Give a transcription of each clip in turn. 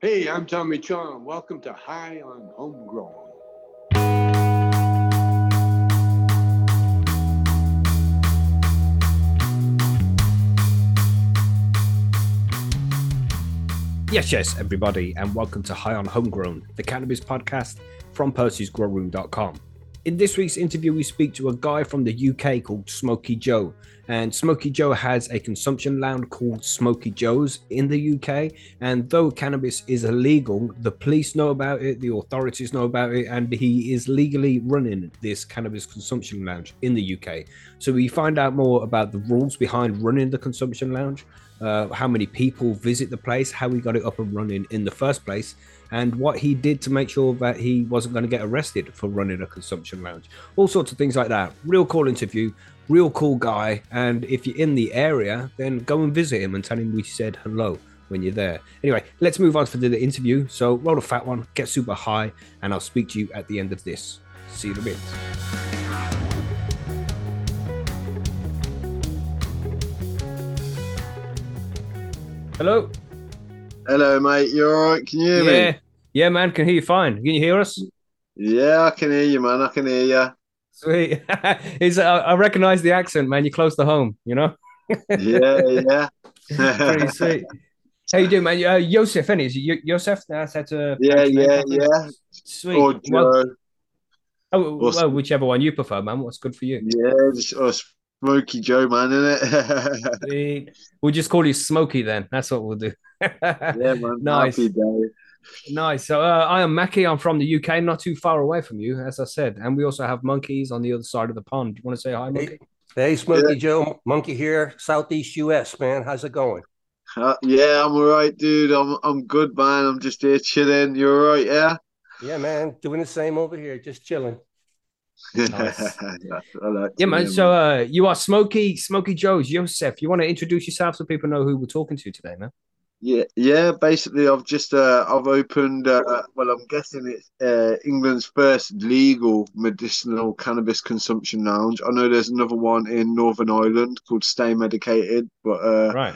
Hey, I'm Tommy Chong. Welcome to High on Homegrown. Yes, yes, everybody, and welcome to High on Homegrown, the cannabis podcast from Percy'sGrowroom.com. In this week's interview, we speak to a guy from the UK called Smokey Joe. And Smokey Joe has a consumption lounge called Smokey Joe's in the UK. And though cannabis is illegal, the police know about it, the authorities know about it, and he is legally running this cannabis consumption lounge in the UK. So we find out more about the rules behind running the consumption lounge, uh, how many people visit the place, how we got it up and running in the first place, and what he did to make sure that he wasn't going to get arrested for running a consumption lounge. All sorts of things like that. Real cool interview, real cool guy. And if you're in the area, then go and visit him and tell him we said hello when you're there. Anyway, let's move on to the interview. So roll a fat one, get super high, and I'll speak to you at the end of this. See you in a bit. Hello. Hello, mate. You all right? Can you hear yeah. me? Yeah, man. Can hear you fine. Can you hear us? Yeah, I can hear you, man. I can hear you. Sweet. it's, I, I recognize the accent, man. You're close to home, you know? yeah, yeah. Pretty sweet. How you doing, man? Uh, Josef, any? Is it? That's that. Uh, yeah, yeah, yeah. Sweet. Or Joe. Well, oh, well, whichever one you prefer, man. What's good for you? Yeah, just Smokey Joe, man, innit? it? We'll just call you Smokey then. That's what we'll do. yeah, man. Nice. Happy day. Nice. So uh, I am Mackie. I'm from the UK, not too far away from you, as I said. And we also have monkeys on the other side of the pond. Do you want to say hi, monkey? Hey, Smokey Yeah. Joe, Monkey here, Southeast US, man. How's it going? Uh, yeah, I'm all right, dude. I'm I'm good, man. I'm just here chilling. You're all right? Yeah. Yeah, man, doing the same over here, just chilling. Nice. Like Yeah, man. So uh, you are Smokey Smokey Joe's Josef. You want to introduce yourself so people know who we're talking to today, man? Yeah, yeah. Basically, I've just uh, I've opened. Uh, well, I'm guessing it's uh, England's first legal medicinal cannabis consumption lounge. I know there's another one in Northern Ireland called Stay Medicated, but uh, Right.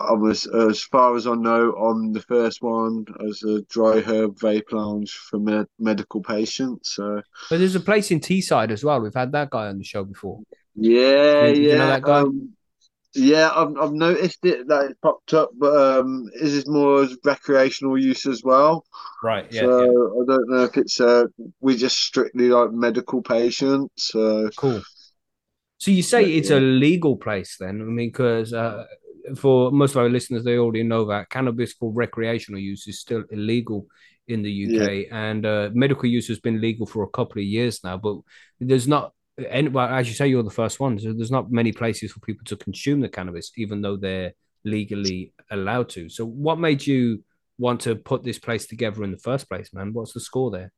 I was as far as I know, I'm the first one as a dry herb vape lounge for med- medical patients. So But there's a place in Teesside as well. We've had that guy on the show before. yeah, Do you- yeah. know that guy? Um, yeah, I've I've noticed it that it popped up, but um, is this more as recreational use as well? Right. Yeah. so yeah. I don't know if it's uh we just strictly like medical patients. So Cool. So you say it's a legal place then? I mean, because uh, for most of our listeners, they already know that cannabis for recreational use is still illegal in the UK, and uh, medical use has been legal for a couple of years now. But there's not, and well, as you say, you're the first one. So there's not many places for people to consume the cannabis, even though they're legally allowed to. So what made you want to put this place together in the first place, man? What's the score there?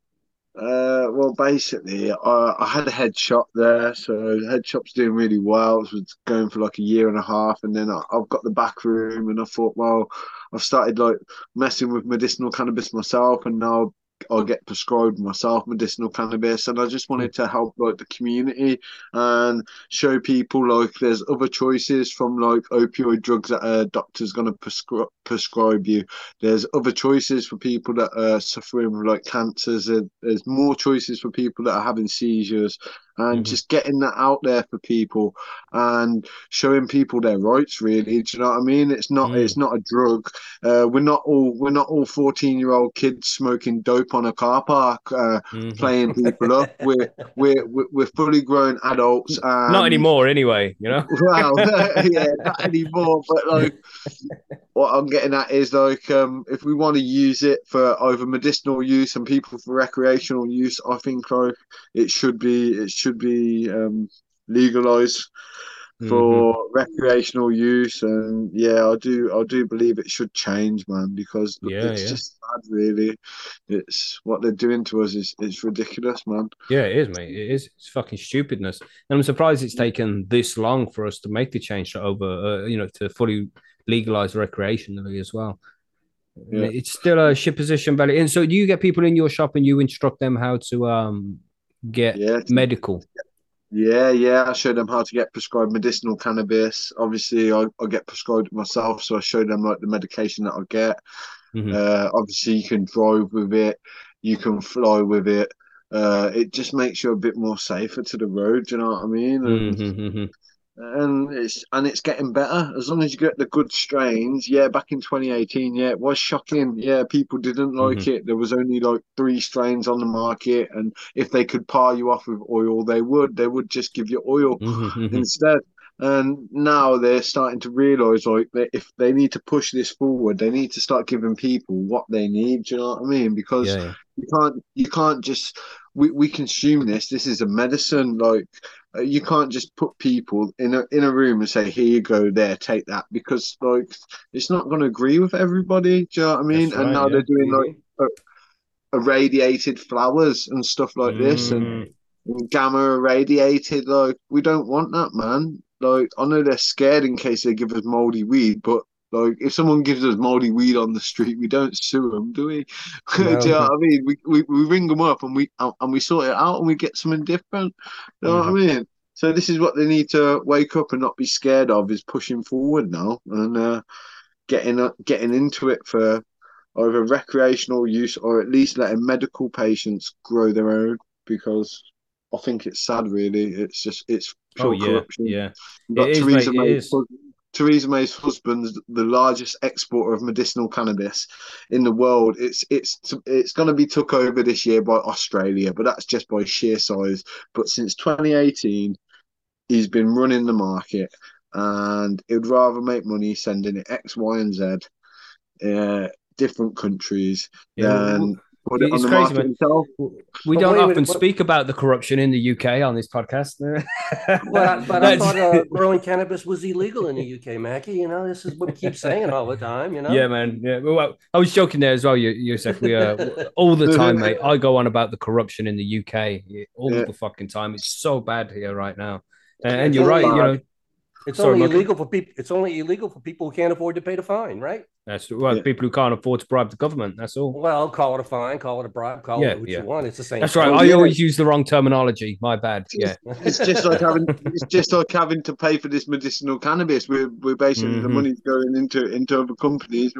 Uh, well, basically, I, I had a head shop there, so head shop's doing really well. It was going for like a year and a half, and then I, I've got the back room, and I thought, well, I've started like messing with medicinal cannabis myself, and now I'll get prescribed myself medicinal cannabis, and I just wanted to help like the community and show people like there's other choices from like opioid drugs that a doctor's gonna prescri- prescribe you. There's other choices for people that are suffering with like cancers. There- There's more choices for people that are having seizures, and Mhm. just getting that out there for people and showing people their rights. Really, do you know what I mean? It's not. Mm. It's not a drug. Uh, we're not all. We're not all fourteen year old kids smoking dope on a car park, uh, Mhm. playing people up. We're we're we're fully grown adults. And, Not anymore, anyway. You know. Well, yeah, not anymore. But like, what I'm getting at is like, um, if we want to use it for either medicinal use and people for recreational use, I think like it should be it should be um legalized for Mm-hmm. recreational use. And yeah, I do I do believe it should change, man, because Yeah, it's yeah. just sad, really. It's what they're doing to us is it's ridiculous, man. Yeah, it is, mate. It is. It's fucking stupidness. And I'm surprised it's taken this long for us to make the change to over, uh, you know, to fully legalize recreationally as well. Yeah. It's still a shit position, but and so do you get people in your shop and you instruct them how to um get medical? Yeah, yeah. I showed them how to get prescribed medicinal cannabis. Obviously, I, I get prescribed it myself, so I showed them like the medication that I get. Mhm. Uh, obviously, you can drive with it, you can fly with it. Uh, it just makes you a bit more safer to the road. You know what I mean? And, Mhm, mhm. And it's and it's getting better as long as you get the good strains. Yeah, back in 2018, yeah, it was shocking. Yeah, people didn't like it. There was only like three strains on the market, and if they could par you off with oil, they would. They would just give you oil Mhm, mhm. instead. And now they're starting to realise like that if they need to push this forward, they need to start giving people what they need. Do you know what I mean? Because Yeah, yeah. you can't you can't just we, we consume this. This is a medicine. Like you can't just put people in a in a room and say, "Here you go, there, take that," because like it's not going to agree with everybody. Do you know what I mean? That's and now yeah. they're doing like irradiated flowers and stuff like this, and Mm. gamma irradiated. Like, we don't want that, man. Like, I know they're scared in case they give us moldy weed, but like, if someone gives us moldy weed on the street, we don't sue them, do we? do you know what I mean? We, we we ring them up and we and we sort it out and we get something different. You know what I mean? So this is what they need to wake up and not be scared of is pushing forward now and uh, getting uh, getting into it for either recreational use or at least letting medical patients grow their own because I think it's sad really. It's just it's pure Oh yeah, corruption. yeah. It is, mate, it is. Theresa May's husband's the largest exporter of medicinal cannabis in the world. It's it's it's going to be took over this year by Australia, but that's just by sheer size. But since 2018, he's been running the market, and he'd rather make money sending it X, Y, and Z, uh, different countries, Yeah, than put it it's on the crazy, market man. himself. We But don't often minute, what- speak about the corruption in the UK on this podcast. But I, but I thought uh, growing cannabis was illegal in the UK, Mackie. You know, this is what we keep saying all the time. You know. Yeah, man. Yeah. Well, I was joking there as well, you- Yusuf. We uh, all the time, mate. I go on about the corruption in the UK all Yeah. the fucking time. It's so bad here right now. And, and you're right. only- You know, It's Sorry, only Michael. illegal for people. It's only illegal for people who can't afford to pay the fine, right? That's well, Yeah. people who can't afford to bribe the government. That's all. Well, call it a fine, call it a bribe, call Yeah, it what yeah. you want. It's the same. That's right. Oh, I yeah. always use the wrong terminology. My bad. Yeah. It's just like having it's just like having to pay for this medicinal cannabis. We're we're basically the Mhm. money's going into into other companies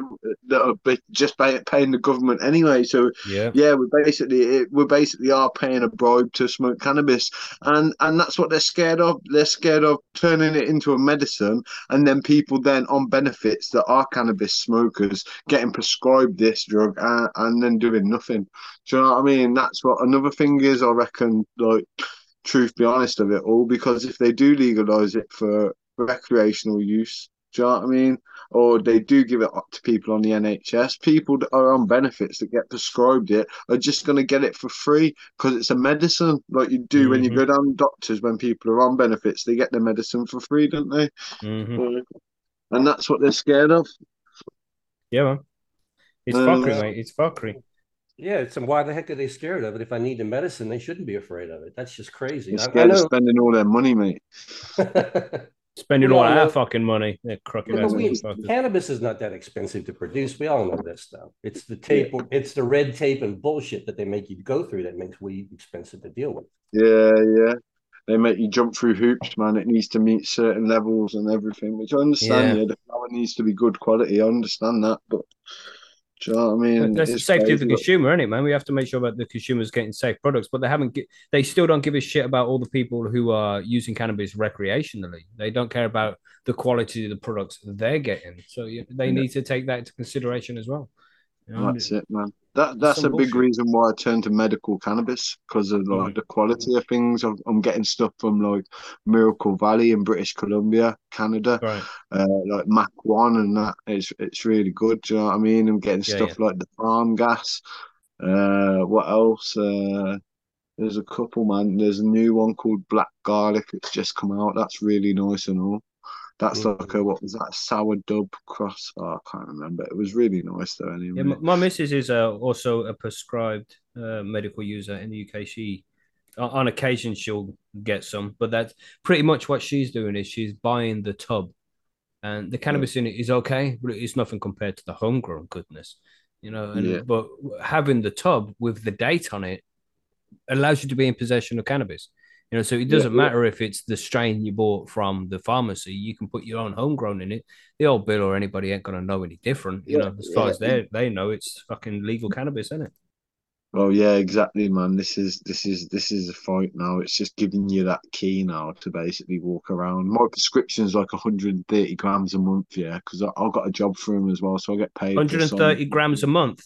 that are just pay, paying the government anyway. So Yeah. yeah, we're basically it, we basically are paying a bribe to smoke cannabis, and and that's what they're scared of. They're scared of turning it into a medicine, and then people then on benefits that are cannabis smokers getting prescribed this drug and, and then doing nothing. Do you know what I mean? That's what another thing is. I reckon, like, truth be honest of it all, because if they do legalize it for recreational use, do you know what I mean? Or they do give it up to people on the NHS, people that are on benefits that get prescribed it are just going to get it for free because it's a medicine, like you do when you Mhm. go down to doctors when people are on benefits, they get their medicine for free, don't they? Mhm. And that's what they're scared of. Yeah, man. It's Uh, fuckery, mate. It's fuckery. Yeah, it's why the heck are they scared of it? If I need the medicine, they shouldn't be afraid of it. That's just crazy. They're I, I of spending all their money, mate. Spending We all all our fucking money. They're crooked Yeah, we, cannabis is not that expensive to produce. We all know this stuff. It's the tape, it's the red tape and bullshit that they make you go through that makes weed expensive to deal with. Yeah, yeah. They make you jump through hoops, man. It needs to meet certain levels and everything, which I understand. Yeah. Yeah, the flower needs to be good quality. I understand that, but do you know what I mean? That's the safety of the crazy. consumer, isn't it, man? We have to make sure that the consumers getting safe products, but they haven't. They still don't give a shit about all the people who are using cannabis recreationally. They don't care about the quality of the products they're getting. So they Yeah. need to take that into consideration as well. You know? That's it, man. That that's some a big reason why I turned to medical cannabis because of like Mm. the quality of things. I'm, I'm getting stuff from like Miracle Valley in British Columbia, Canada, Right. uh, like Mac One and that. It's it's really good. Do you know what I mean? I'm getting Yeah, stuff like the farm gas. Uh, what else? Uh, there's a couple, man. There's a new one called Black Garlic. It's just come out. That's really nice and all. That's Mhm. like a what was that? Sour dub cross. Oh, I can't remember. It was really nice though. Anyway. Yeah, my, my missus is uh, also a prescribed uh, medical user in the UK. She, on- on occasion, she'll get some, but that's pretty much what she's doing. Is she's buying the tub, and the cannabis in it is okay, but it's nothing compared to the homegrown goodness, you know. And Yeah. but having the tub with the date on it allows you to be in possession of cannabis. You know, so it doesn't yeah. matter if it's the strain you bought from the pharmacy. You can put your own homegrown in it. The old bill or anybody ain't gonna know any different. You Yeah, know, as far yeah. as they they know, it's fucking legal cannabis, isn't it? Well, yeah, exactly, man. This is this is this is a fight now. It's just giving you that key now to basically walk around. My prescription's like 130 grams a month, yeah, because I've got a job for him as well, so I get paid. 130 grams a month.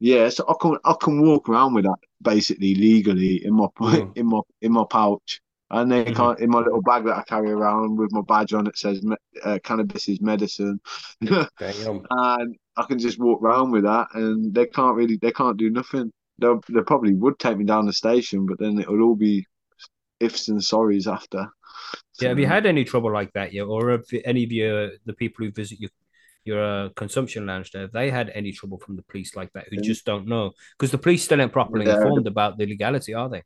Yeah, so I can I can walk around with that basically legally in my Mm. in my in my pouch, and they Mhm. can't in my little bag that I carry around with my badge on it says me- uh, cannabis is medicine, and I can just walk around with that, and they can't really they can't do nothing. They they probably would take me down the station, but then it would all be ifs and sorries after. Yeah, have you had any trouble like that yet, or have any of your the people who visit your your uh, consumption lounge there, they had any trouble from the police like that who Yeah. just don't know? Because the police still ain't properly Yeah. informed about the legality, are they?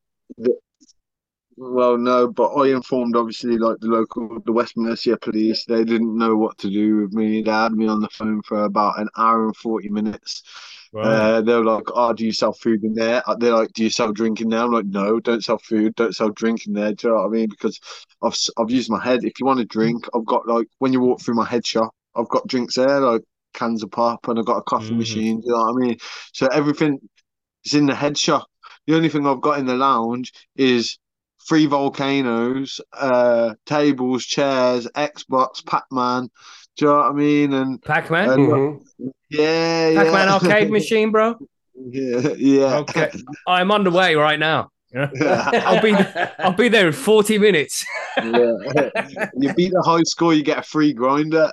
Well, no, but I informed obviously like the local, the West Mercia police. They didn't know what to do with me. They had me on the phone for about an hour and forty minutes. Right. Uh, they were like, "Oh, do you sell food in there?" Uh, They're like, "Do you sell drink in there?" I'm like, "No, don't sell food, don't sell drink in there." Do you know what I mean? Because I've I've used my head. If you want a drink, I've got like when you walk through my head shop, I've got drinks there, like cans of pop, and I've got a coffee Mhm. machine. Do you know what I mean? So everything is in the head shop. The only thing I've got in the lounge is three volcanoes, uh, tables, chairs, Xbox, Pac Man. Do you know what I mean? And Pac-Man, uh, Mhm. yeah, Pac-Man yeah. arcade machine, bro. yeah, yeah. Okay, I'm underway right now. You know? I'll be I'll be there in 40 minutes. yeah. you beat the high score, you get a free grinder.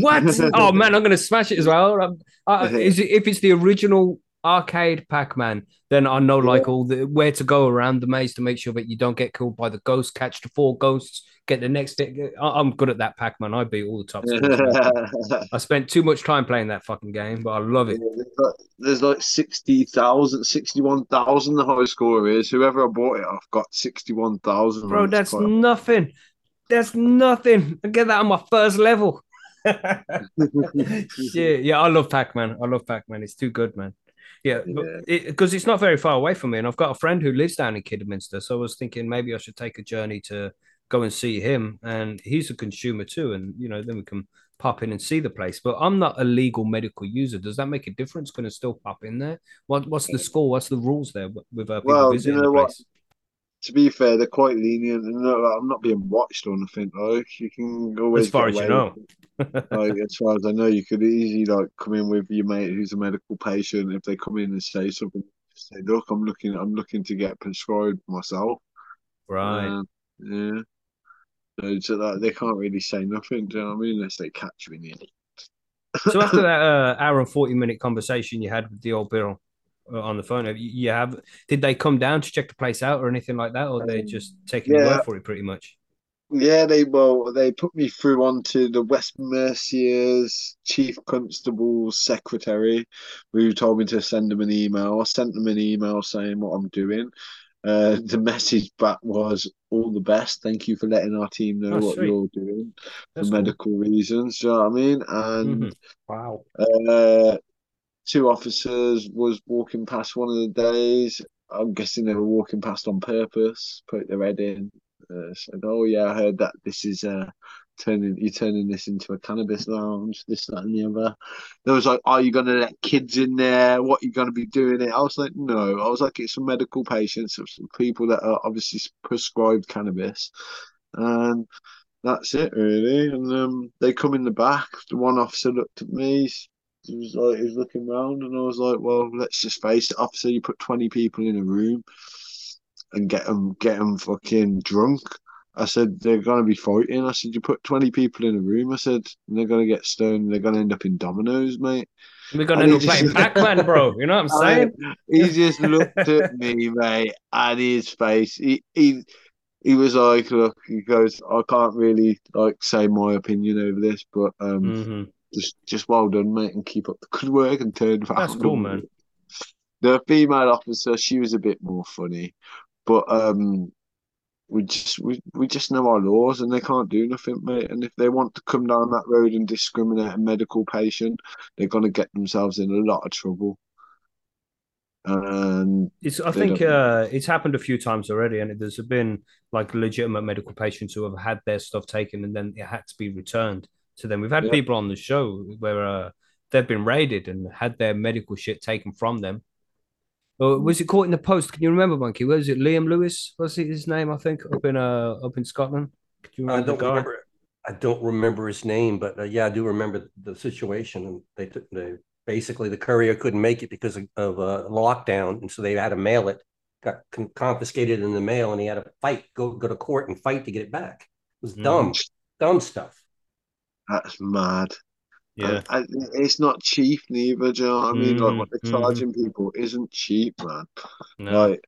What? Oh man, I'm gonna smash it as well. Um, uh, is it, if it's the original arcade Pac-Man, then I know like all the where to go around the maze to make sure that you don't get killed by the ghost. Catch the four ghosts, get the next. I- I'm good at that Pac-Man. I beat all the top scores. I spent too much time playing that fucking game, but I love it. There's like, there's like 60,000, 61,000 the high score is. Whoever I bought it off got 61,000. Bro, that's nothing. That's nothing. I get that on my first level. yeah, yeah, I love Pac-Man. I love Pac-Man. It's too good, man. Yeah, because it, it's not very far away from me, and I've got a friend who lives down in Kidderminster, so I was thinking maybe I should take a journey to go and see him, and he's a consumer too, and you know then we can pop in and see the place. But I'm not a legal medical user. Does that make a difference? Can I still pop in there? What What's the score? What's the rules there with uh, people Well, you know the what? to be fair, they're quite lenient, and I'm not being watched or anything. Like you can go As far as you know. Like as far as I know, you could easily like come in with your mate who's a medical patient. If they come in and say something, just say, "Look, I'm looking, I'm looking to get prescribed myself." Right. Um, yeah. So, so that they can't really say nothing. Do you know what I mean? Unless they catch you in the end. So after that uh, hour and forty minute conversation you had with the old Bill uh, on the phone, have you, have did they come down to check the place out or anything like that, or they just taking your yeah. word for it pretty much? Yeah, they well, they put me through onto the West Mercia's chief constable's secretary, who told me to send them an email. I sent them an email saying what I'm doing. Uh, the message back was all the best. Thank you for letting our team know Oh, what sweet. you're doing That's for cool. medical reasons. Do you know what I mean? And Mhm. Wow. uh, two officers was walking past one of the days. I'm guessing they were walking past on purpose, put their head in, uh, said, "Oh yeah, I heard that this is uh turning you're turning this into a cannabis lounge, this, that, and the other." There was like, "Are you gonna let kids in there? What are you gonna be doing it?" I was like, "No." I was like, "It's for medical patients, for people that are obviously prescribed cannabis," and that's it really. And um, they come in the back. The one officer looked at me. He was like, he was looking around, and I was like, "Well, let's just face it, officer. You put twenty people in a room and get them, get them fucking drunk." I said they're gonna be fighting. I said you put twenty people in a room. I said and they're gonna get stoned. They're gonna end up in Domino's, mate. We're gonna end up playing Pac-Man, bro. You know what I'm saying? He just looked at me, mate, at his face. He he he was like, "Look," he goes, "I can't really like say my opinion over this, but um." Mhm. just just well done, mate, and keep up the good work and turn. That's cool, man. The female officer, she was a bit more funny, but um, we just we, we just know our laws and they can't do nothing, mate. And if they want to come down that road and discriminate a medical patient, they're gonna get themselves in a lot of trouble. and It's. I think uh, it's happened a few times already, and there's been like legitimate medical patients who have had their stuff taken and then it had to be returned to them. We've had Yeah. people on the show where uh, they've been raided and had their medical shit taken from them. Oh, was it caught in the post? Can you remember, Monkey? Where was it? Liam Lewis was it his name? I think up in uh up in Scotland. Can you I remember the don't guy? remember. I don't remember his name, but uh, yeah, I do remember the situation. And they took they basically the courier couldn't make it because of, of uh, lockdown, and so they had to mail it. Got con- confiscated in the mail, and he had to fight, go go to court and fight to get it back. It was Mhm. dumb, dumb stuff. that's mad. Yeah. I, it's not cheap neither. Do you know what I mean? Like what they're Mhm, mhm. charging people isn't cheap, man. No. Like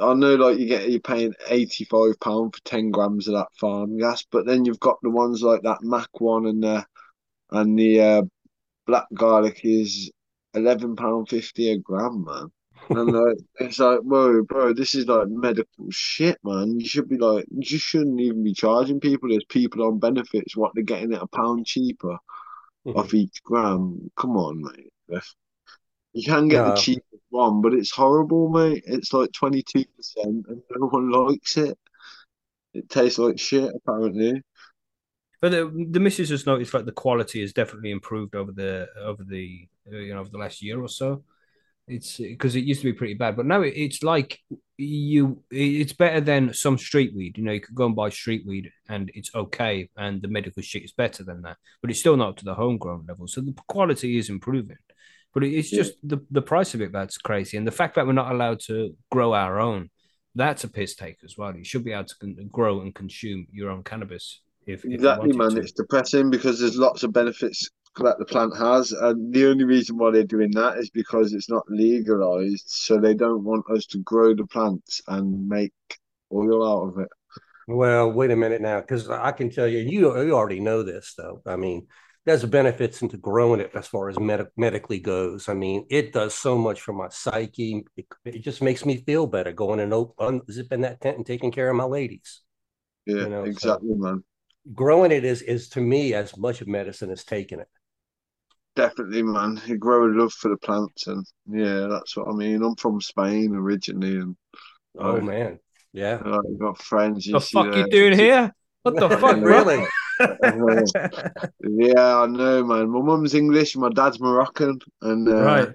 I know, like you get you're paying eighty five pound for ten grams of that farm gas, but then you've got the ones like that Mac one and the and the uh, black garlic is eleven pound fifty a gram, man. And like it's like, whoa, bro, this is like medical shit, man. You should be like, you shouldn't even be charging people. There's people on benefits, what they're getting it a pound cheaper off hmm. each gram. Come on, mate. You can get the cheapest one, but it's horrible, mate. It's like 22% and no one likes it. It tastes like shit, apparently. But the, the missus has noticed like the quality has definitely improved over the over the you know over the last year or so. It's because it used to be pretty bad, but now it, it's like you it's better than some street weed. You know, you could go and buy street weed and it's okay, and the medical shit is better than that, but it's still not up to the homegrown level. So the quality is improving, but it- it's Yeah. just the the price of it that's crazy, and the fact that we're not allowed to grow our own. That's a piss take as well. You should be able to con- grow and consume your own cannabis. If, if you Exactly, man. to. It's depressing because there's lots of benefits that the plant has, and the only reason why they're doing that is because it's not legalized, so they don't want us to grow the plants and make oil out of it. Well, wait a minute now, because I can tell you, you you already know this though. I mean, there's benefits into growing it as far as med- medically goes. I mean, it does so much for my psyche. It, it just makes me feel better going and op- unzipping that tent and taking care of my ladies. Yeah, You know, so- exactly, man. Growing it is is to me as much of medicine as taking it. Definitely, man. You grow a love for the plants, and yeah, that's what I mean. I'm from Spain originally, and Oh Right. man, yeah. I've got friends. the see fuck you the- doing here? What the fuck, bro? really? Yeah, I know, man. My mum's English, my dad's Moroccan, and uh, right.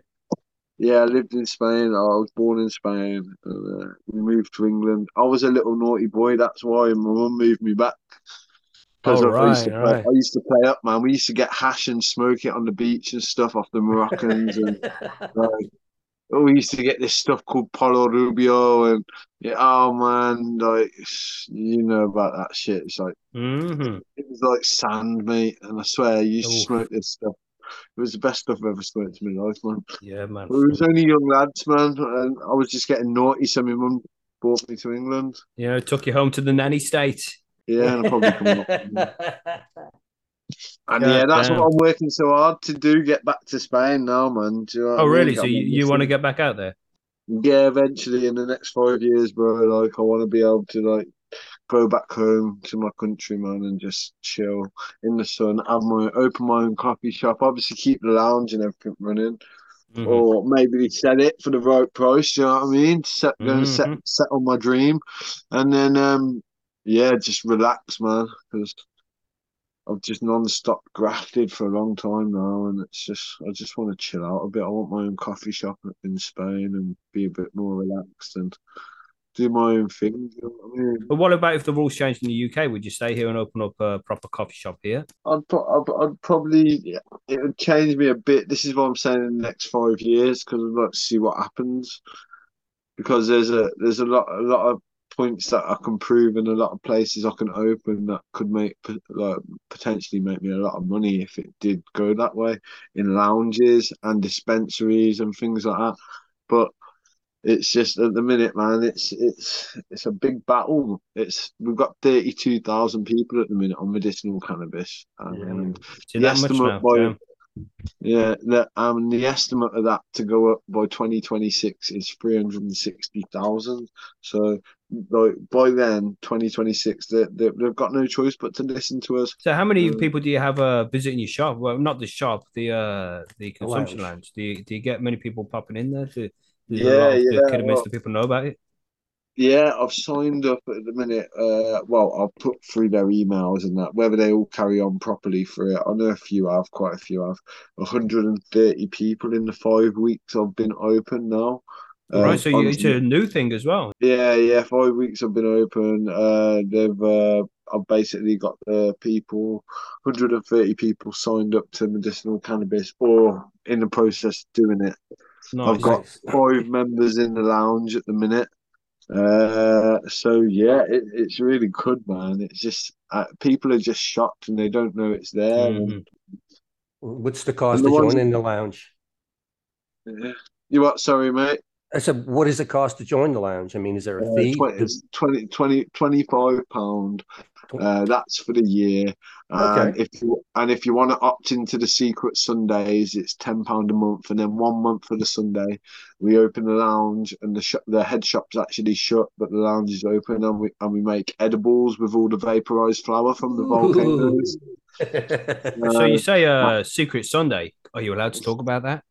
yeah, I lived in Spain. I was born in Spain, and uh, we moved to England. I was a little naughty boy, that's why my mum moved me back. Because Oh, I, used to play, right. I used to play up, man. We used to get hash and smoke it on the beach and stuff off the Moroccans, and like, we used to get this stuff called Polo Rubio, and yeah, oh man, like you know about that shit. It's like hmm it was like sand, mate, and I swear I used to smoke this stuff. It was the best stuff I've ever smoked in my life, man. Yeah, man. We was only young lads, man, and I was just getting naughty, so my mum brought me to England. Yeah, took you home to the nanny state. Yeah, and I probably come up. And God yeah, that's damn. what I'm working so hard to do. Get back to Spain now, man. You know Oh, mean? really? So you, you want to get back out there? Yeah, eventually in the next five years, bro. Like I want to be able to like go back home to my country, man, and just chill in the sun. Have my open my own coffee shop. Obviously, keep the lounge and everything running. Mhm. or maybe sell it for the right price. You know what I mean? Set, go and set, set on my dream, and then um, yeah, just relax, man, because I've just non-stop grafted for a long time now, and it's just I just want to chill out a bit. I want my own coffee shop in Spain and be a bit more relaxed and do my own thing. You know what I mean? But what about if the rules changed in the UK? Would you stay here and open up a proper coffee shop here? I'd, pro- I'd, I'd probably yeah, it would change me a bit. This is what I'm saying in the next five years because I'd like to see what happens. Because there's a there's a lot a lot of points that I can prove and a lot of places I can open that could make like potentially make me a lot of money if it did go that way in lounges and dispensaries and things like that. But it's just at the minute, man. It's it's it's a big battle. It's we've got thirty two thousand people at the minute on medicinal cannabis, and See that much estimate now? By- Damn. yeah, the um the estimate of that to go up by twenty twenty six is three hundred and sixty thousand. So like by then, twenty twenty six, they they they've got no choice but to listen to us. So how many Mm. people do you have uh, visiting your shop? Well, not the shop, the uh the consumption lounge. lounge. Do you do you get many people popping in there to There's a Yeah, lot of the yeah, Kidderminster well- people know about it. Yeah, I've signed up at the minute. Uh, well, I'll put through their emails and that. Whether they all carry on properly for it, I know a few have, quite a few have. 130 people in the five weeks I've been open now. right, Uh, so you, it's a new thing as well. Yeah, yeah, five weeks I've been open. Uh, they've uh, I've basically got the people, 130 people signed up to medicinal cannabis or in the process of doing it. Nice. I've got five members in the lounge at the minute. Uh, so yeah, it, it's really good, man. It's just uh, people are just shocked and they don't know it's there. and- Mhm. What's the cost the to ones- join in the lounge? yeah. You what? Sorry, mate. I said, what is the cost to join the lounge? I mean, is there a Uh, fee? 20, it's 20, 20, 25 pound. Uh, that's for the year. And Okay. if you and if you want to opt into the secret Sundays, it's ten pound a month, and then one month for the Sunday, we open the lounge and the shop, the head shop's actually shut, but the lounge is open, and we and we make edibles with all the vaporized flower from the volcanoes. So you Uh, say uh Secret Sunday. Are you allowed to talk about that?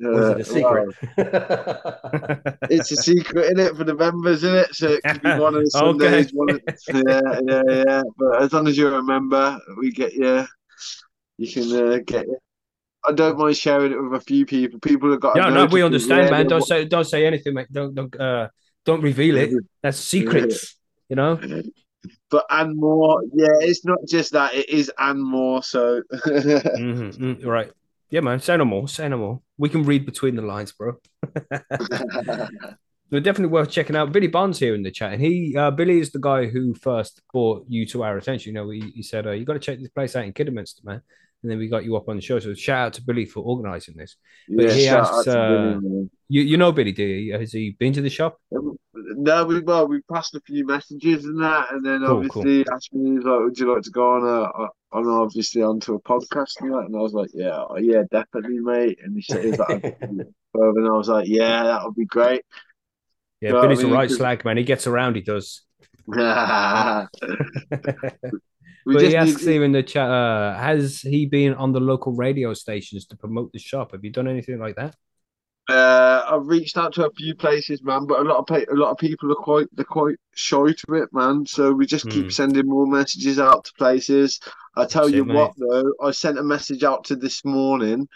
Is it a uh, secret? it's a secret in it for the members in it, so it could be one of the Okay. Sundays. One of, yeah, yeah, yeah. But as long as you're a member, we get you. You can uh, get you. I don't mind sharing it with a few people. People have got. Yeah, no, we understand, be man. Don't say don't say anything, mate. Don't don't uh don't reveal it. That's secrets, you know. But and more, yeah, it's not just that. It is and more. So Mhm, mm, right. Yeah, man. Say no more. Say no more. We can read between the lines, bro. They're definitely worth checking out. Billy Bond's here in the chat, and he uh, Billy is the guy who first brought you to our attention. You know, he, he said uh, you got to check this place out in Kidderminster, man. And then we got you up on the show. So shout out to Billy for organising this. But he shout out to uh, Billy. You you know Billy, do you? Has he been to the shop? No, we well, we passed a few messages and that, and then Cool, obviously asked me like, "Would you like to go on a on obviously onto a podcast?" And, and I was like, "Yeah, yeah, definitely, mate." And he said, "Is that?" and I was like, "Yeah, that would be great." Yeah, I Billy's mean, a right slag, man. He gets around, he does. we but he asks need, here in the chat, uh, has he been on the local radio stations to promote the shop? Have you done anything like that? uh, I've reached out to a few places, man, but a lot of pa- a lot of people are quite they're quite shy to it, man. So we just Hmm. keep sending more messages out to places. I tell That's you it, what, though, I sent a message out to this morning,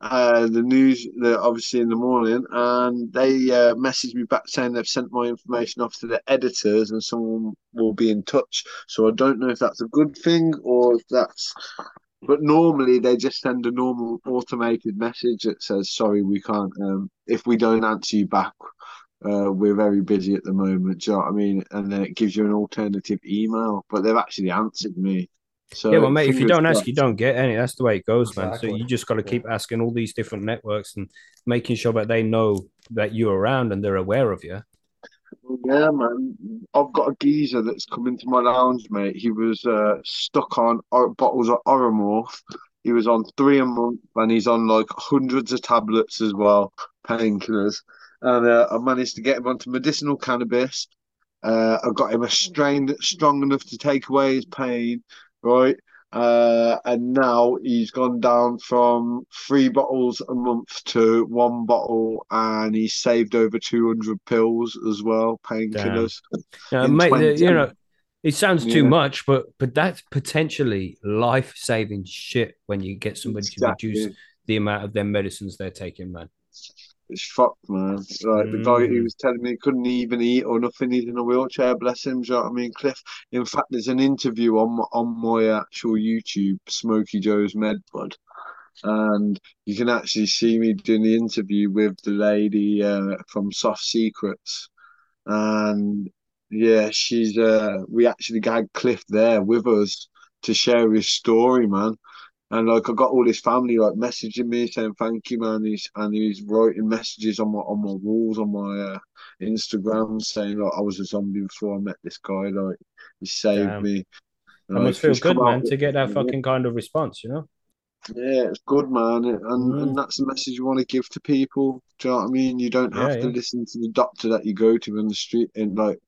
uh, the news, the, obviously in the morning, and they uh, messaged me back saying they've sent my information off to the editors and someone will be in touch. So I don't know if that's a good thing or if that's. But normally they just send a normal automated message that says, "Sorry, we can't. Um, if we don't answer you back, uh, we're very busy at the moment." Do you know what I mean? And then it gives you an alternative email. But they've actually answered me. So yeah, well, mate, if you don't ask, you don't get any. That's the way it goes, man. So you just got to keep asking all these different networks and making sure that they know that you're around and they're aware of you. Yeah, man. I've got a geezer that's come into my lounge, mate. He was uh, stuck on or- bottles of Oromorph. He was on three a month, and he's on like hundreds of tablets as well, painkillers. And uh, I managed to get him onto medicinal cannabis. Uh, I got him a strain that's strong enough to take away his pain, right? Uh, and now he's gone down from three bottles a month to one bottle, and he's saved over 200 pills as well, painkillers. In mate, 20 you know, it sounds too Yeah. much, but but that's potentially life saving shit when you get somebody to reduce the amount of their medicines they're taking, man. It's fucked, man. Like the guy he Mm. was telling me he couldn't even eat or nothing. He's in a wheelchair. Bless him. Do you know what I mean, Cliff? In fact, there's an interview on my, on my actual YouTube, Smokey Joe's Medbud, and you can actually see me doing the interview with the lady uh, from Soft Secrets, and yeah, she's uh, we actually had Cliff there with us to share his story, man. And like I got all his family like messaging me saying thank you, man. He's and he's writing messages on my on my walls on my uh, Instagram saying like I was a zombie before I met this guy. Like he saved Damn. me. Like, must feel good, man, to get that fucking kind of response, you know? Yeah, it's good, man, and Mm. and that's the message you want to give to people. Do you know what I mean? You don't have Yeah, to yeah. listen to the doctor that you go to in the street and like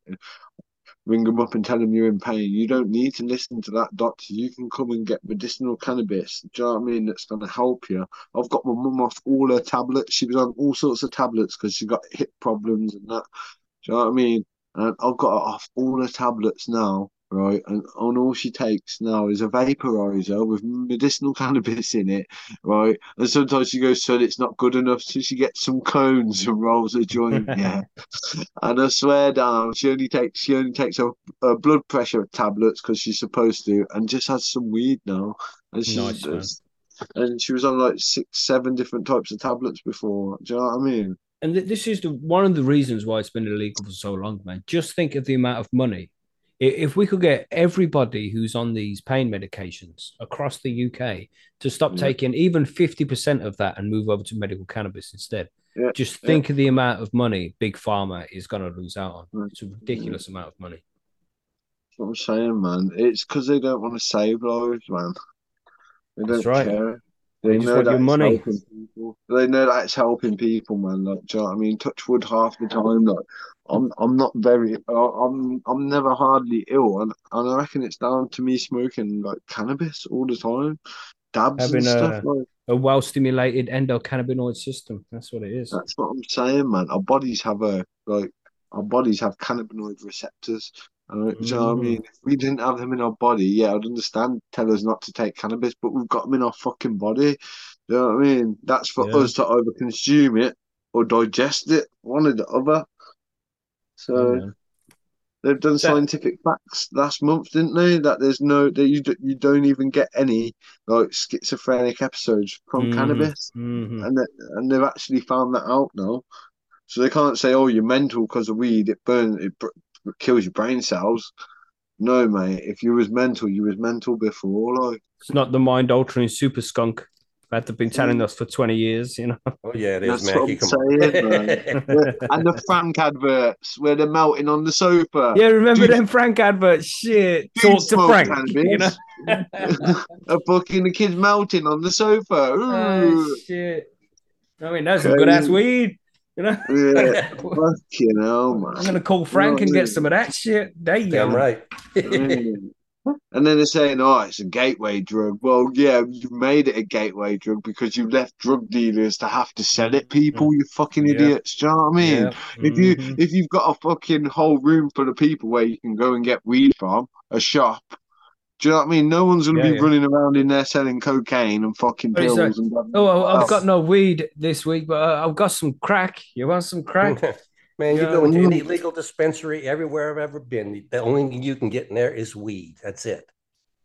ring them up and tell them you're in pain. You don't need to listen to that doctor. You can come and get medicinal cannabis. Do you know what I mean? That's going to help you. I've got my mum off all her tablets. She was on all sorts of tablets because she got hip problems and that. Do you know what I mean? And I've got her off all her tablets now right? And, on all she takes now is a vaporizer with medicinal cannabis in it, right? And sometimes she goes, son, it's not good enough, so she gets some cones and rolls a joint. yeah, and I swear down, she only takes she only takes her, her blood pressure tablets because she's supposed to, and just has some weed now. And she's Nice, and she was on like six, seven different types of tablets before. Do you know what I mean? And this is the one of the reasons why it's been illegal for so long, man. Just think of the amount of money. If we could get everybody who's on these pain medications across the UK to stop Yeah. taking even 50% of that and move over to medical cannabis instead, Yeah, just think of the amount of money Big Pharma is going to lose out on. Mm. It's a ridiculous amount of money. That's what I'm saying, man. It's because they don't want to save lives, man. They don't That's right. care. They just want your money. helping people. They know that it's helping people, man. Like, do you know what I mean? Touch wood half the time. Like, I'm, I'm not very, I'm, I'm never hardly ill, and, and I reckon it's down to me smoking like cannabis all the time, dabs Having and stuff. a- Like, A well stimulated endocannabinoid system. That's what it is. that's what I'm saying, man. Our bodies have a like, our bodies have cannabinoid receptors. Uh, do you know what I Mm. mean? If we didn't have them in our body, yeah, I'd understand. Tell us not to take cannabis, but we've got them in our fucking body. You know what I mean? That's for Yeah. us to either consume it or digest it, one or the other. So Yeah, they've done So- scientific facts last month, didn't they? That there's no that you d- you don't even get any like schizophrenic episodes from Mhm. cannabis, Mhm. and they, and they've actually found that out now. So they can't say, "Oh, you're mental because of weed. It burns, it br- kills your brain cells." No, mate. If you was mental, you was mental before. Like, It's not the mind altering super skunk that they've been telling us for 20 years, you know. Oh yeah, it is, That's what I'm saying, on. And the Frank adverts where they're melting on the sofa. Yeah, remember Dude- them Frank adverts? Shit. Do Talk to smoke Frank. cannabis. You know? a fucking the kids melting on the sofa. Oh, shit. I mean, that's some good ass weed. You know? yeah, fucking hell, man. I'm gonna call Frank and get some of that shit. Damn, Damn right. And then they're saying, "Oh, it's a gateway drug." Well, yeah, you made it a gateway drug because you left drug dealers to have to sell it. People, you fucking Yeah. idiots. Do you know what I mean? Yeah. If you Mhm. if you've got a fucking whole room full of people where you can go and get weed from, a shop. Do you know what I mean? No one's gonna Yeah, be yeah. running around in there selling cocaine and fucking pills that- and. blah, blah, Oh. I've got no weed this week, but uh, I've got some crack. You want some crack? Man, you Yeah. go into any legal dispensary everywhere I've ever been. The only thing you can get in there is weed. That's it.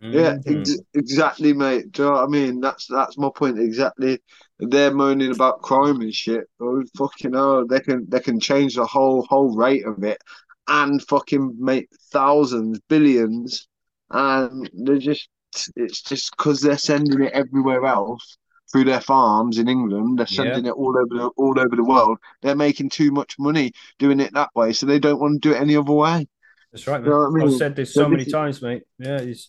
Yeah, Mhm. ex- exactly, mate. Do you know what I mean? That's that's my point exactly. They're moaning about crime and shit. Oh fucking hell, they can they can change the whole whole rate of it and fucking make thousands, billions, and they're just it's just because they're sending it everywhere else through their farms in England. They're Yeah. sending it all over the all over the world. They're making too much money doing it that way, so they don't want to do it any other way. That's right, You know I mean? I've said this So so many times, mate. Yeah, it's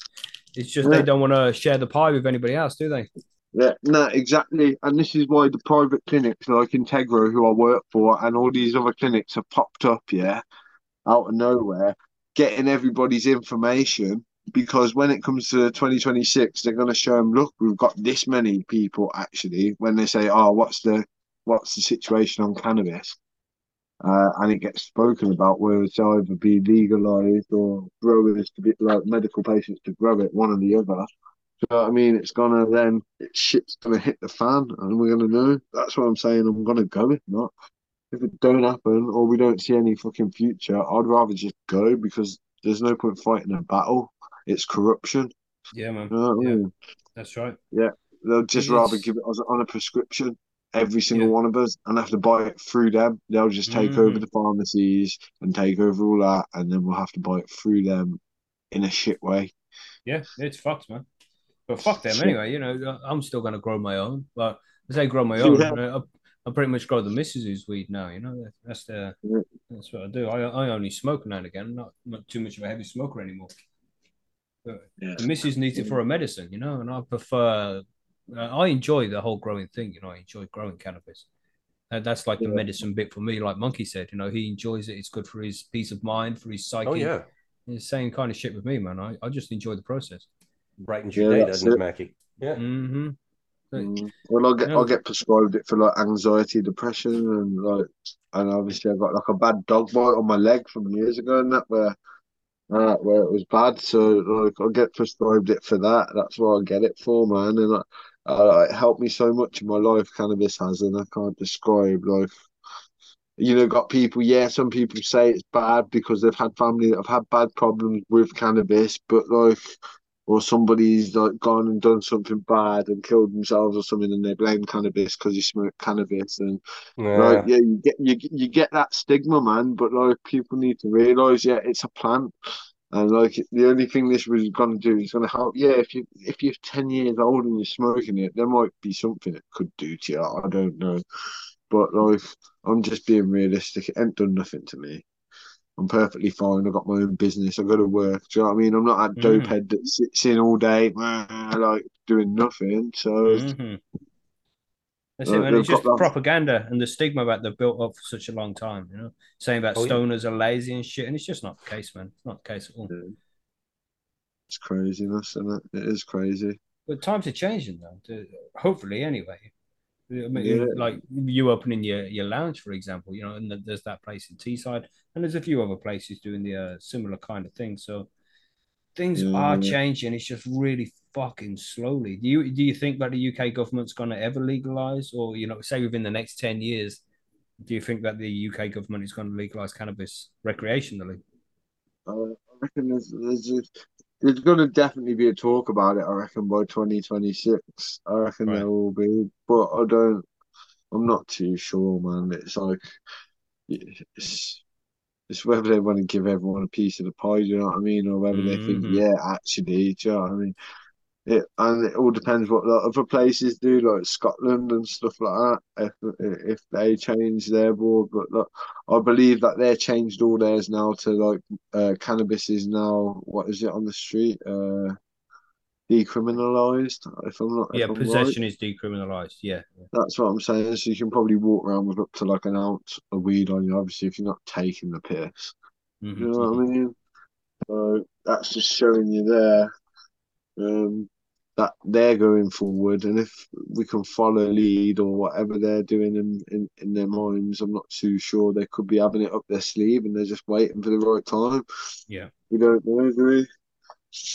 it's just Yeah. they don't want to share the pie with anybody else, do they? Yeah, no, exactly. And this is why the private clinics like Integro, who I work for, and all these other clinics have popped up, yeah, out of nowhere, getting everybody's information. Because when it comes to 2026, they're going to show them, look, we've got this many people actually. When they say, oh, what's the what's the situation on cannabis? Uh, and it gets spoken about where it's either be legalized or growers to be like medical patients to grow it, one or the other. What I mean? It's gonna then it shit's gonna hit the fan and we're gonna know. That's what I'm saying. I'm gonna go if not. If it don't happen or we don't see any fucking future, I'd rather just go because there's no point fighting a battle. It's corruption. Yeah, man. You know I Yeah. mean? That's right. Yeah, they'll just It rather is. give it on a prescription, every single Yeah. one of us, and have to buy it through them. They'll just take over Mhm. the pharmacies and take over all that, and then we'll have to buy it through them in a shit way. Yeah, it's fucked, man. But fuck them anyway. You know, I'm still gonna grow my own. But as I grow my own, Yeah. I, I pretty much grow the missus's weed now. You know, that's the that's what I do. I I only smoke now and again. I'm not not too much of a heavy smoker anymore. But Yeah. the missus needs it for a medicine, you know, and I prefer. Uh, I enjoy the whole growing thing. You know, I enjoy growing cannabis. And that's like the medicine bit for me. Like Monkey said, you know, he enjoys it. It's good for his peace of mind, for his psyche. Oh yeah. It's the same kind of shit with me, man. I, I just enjoy the process. Brightens your Yeah, day, that's doesn't it, it. Mackie? Yeah. Mm-hmm. Mm. Well, I get No. I get prescribed it for like anxiety, depression, and like, and obviously I've got like a bad dog bite on my leg from years ago, and that where, uh, where it was bad. So like I get prescribed it for that. That's what I get it for, man. And uh, it helped me so much in my life. Cannabis has, and I can't describe. Like, you know, got people. Yeah, some people say it's bad because they've had family that have had bad problems with cannabis, but like or somebody's like gone and done something bad and killed themselves or something, and they blame cannabis because he smoked cannabis, and Yeah. like yeah, you get you you get that stigma, man. But like people need to realize, yeah, it's a plant, and like the only thing this was gonna do is gonna help. Yeah, if you if you're ten years old and you're smoking it, there might be something it could do to you. I don't know, but like I'm just being realistic. It ain't done nothing to me. I'm perfectly fine. I've got my own business. I go to work. Do you know what I mean? I'm not that Mhm. dopehead that sits in all day, like doing nothing. So Mhm. That's it, Uh, man. they've It's just got that- propaganda and the stigma that they've built up for such a long time. You know, saying that Oh, yeah. stoners are lazy and shit, and it's just not the case, man. It's not the case at all. it's craziness, isn't it? It is crazy. But times are changing, though. Hopefully, anyway. I mean, Yeah. like you opening your, your lounge, for example, you know, and there's that place in Teesside, and there's a few other places doing the uh, similar kind of thing. So things are changing. It's just really fucking slowly. Do you do you think that the UK government's going to ever legalize, or you know, say within the next ten years, do you think that the UK government is going to legalize cannabis recreationally? Uh, I reckon there's there's, there's going to definitely be a talk about it. I reckon by 2026. I reckon Right. there will be, but I don't. I'm not too sure, man. It's like it's it's whether they want to give everyone a piece of the pie. Do you know what I mean? Or whether they think, Mhm. yeah, actually, do you know what I mean? It and it all depends what the other places do, like Scotland and stuff like that. If if they change their board, but look, I believe that they changed all theirs now to like uh, cannabis is now what is it on the street? Uh, decriminalized. If I'm not, if Yeah, I'm right. possession is decriminalized. Yeah. That's what I'm saying. So you can probably walk around with up to like an ounce of weed on you, obviously, if you're not taking the piss. Mhm, You know what. I mean? So that's just showing you there um, that they're going forward, and if we can follow lead or whatever they're doing in, in, in their minds, I'm not too sure. They could be having it up their sleeve and they're just waiting for the right time. Yeah. We don't know, do we?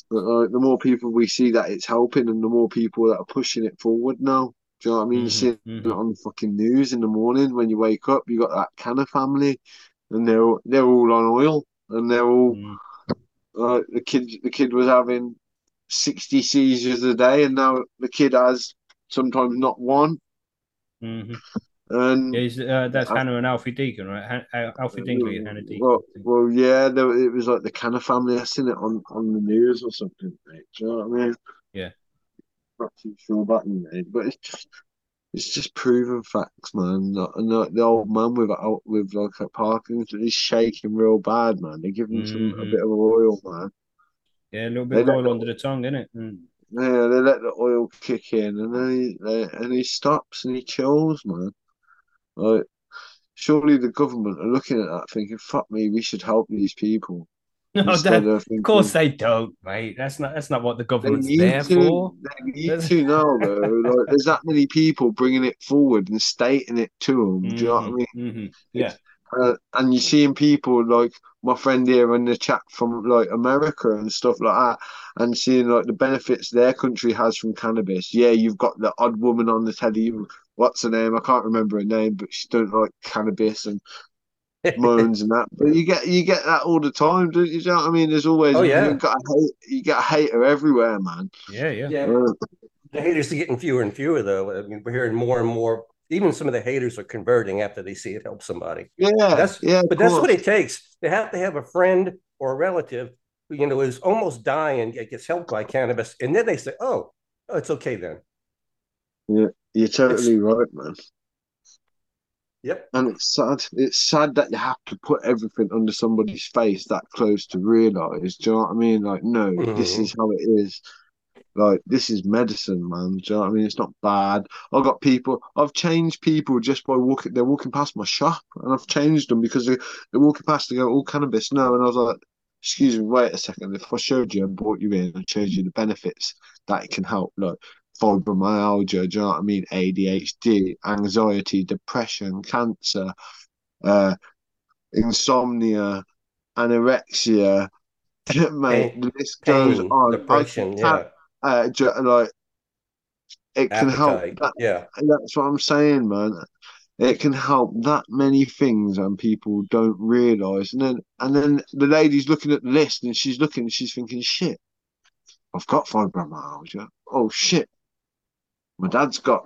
But like, the more people we see that it's helping, and the more people that are pushing it forward now. Do you know what I mean? You Mhm, see it mhm. on the fucking news in the morning when you wake up. You got that Canna family, and they're all- they're all on oil, and they're all Mm. uh, the kid the kid was having 60 seizures a day and now the kid has sometimes not one Mhm. And Yeah, uh, that's I- Hannah and Alfie Deacon, right? Han- uh, Alfie Dingley and Hannah Deacon. well, well yeah there, it was like the Canna family I seen it on, on the news or something mate. do you know what I mean Yeah. not too sure about you mate but it's just it's just proven facts man and the, the old man with out with like a Parkinson's he's shaking real bad man they give him some a Mhm. bit of oil man Yeah, a little They bit of oil under the tongue, innit? Mm. Yeah, they let the oil kick in, and then he they, and he stops and he chills, man. Like, surely the government are looking at that, thinking, "Fuck me, we should help these people." No, that, of of course they don't, mate. That's not that's not what the government's there to. for. They need to now, though. Like, there's that many people bringing it forward and stating it to them. Do you know what I mean? Mhm, mhm. Yeah. Uh, and you're seeing people like my friend here in the chat from like America and stuff like that, and seeing like the benefits their country has from cannabis. Yeah, you've got the odd woman on the telly. What's her name? I can't remember her name, but she don't like cannabis and moans and that. But you get you get that all the time, do you, do you know what I mean? There's always Oh, yeah. you got a hate, you get a hater everywhere, man. Yeah, yeah. Yeah. Uh, The haters are getting fewer and fewer, though. I mean, we're hearing more and more. Even some of the haters are converting after they see it help somebody. yeah, That's yeah, But that's what it takes. They have to have a friend or a relative who, you know, is almost dying, get- gets helped by cannabis, and then they say, "Oh, oh it's okay then." You're totally right, man. Yep. And it's sad. It's sad that you have to put everything under somebody's face that close to realize. Do you know what I mean? Like, no, this Mhm. is how it is. Like, this is medicine, man. Do you know what I mean? It's not bad. I've got people. I've changed people just by walking. They're walking past my shop, and I've changed them because they, they're walking past. They go, "Oh, cannabis, no," and I was like, excuse me, wait a second. If I showed you and brought you in and showed you the benefits that it can help, like fibromyalgia, do you know what I mean? ADHD, anxiety, depression, cancer, uh, insomnia, anorexia, mate, Pain- the list goes Pain, on. Depression, yeah, uh, like it can help. That, yeah. that's what I'm saying, man. It can help that many things, and people don't realize. And then, and then the lady's looking at the list, and she's looking, and she's thinking, "Shit, I've got fibromyalgia. Oh shit, my dad's got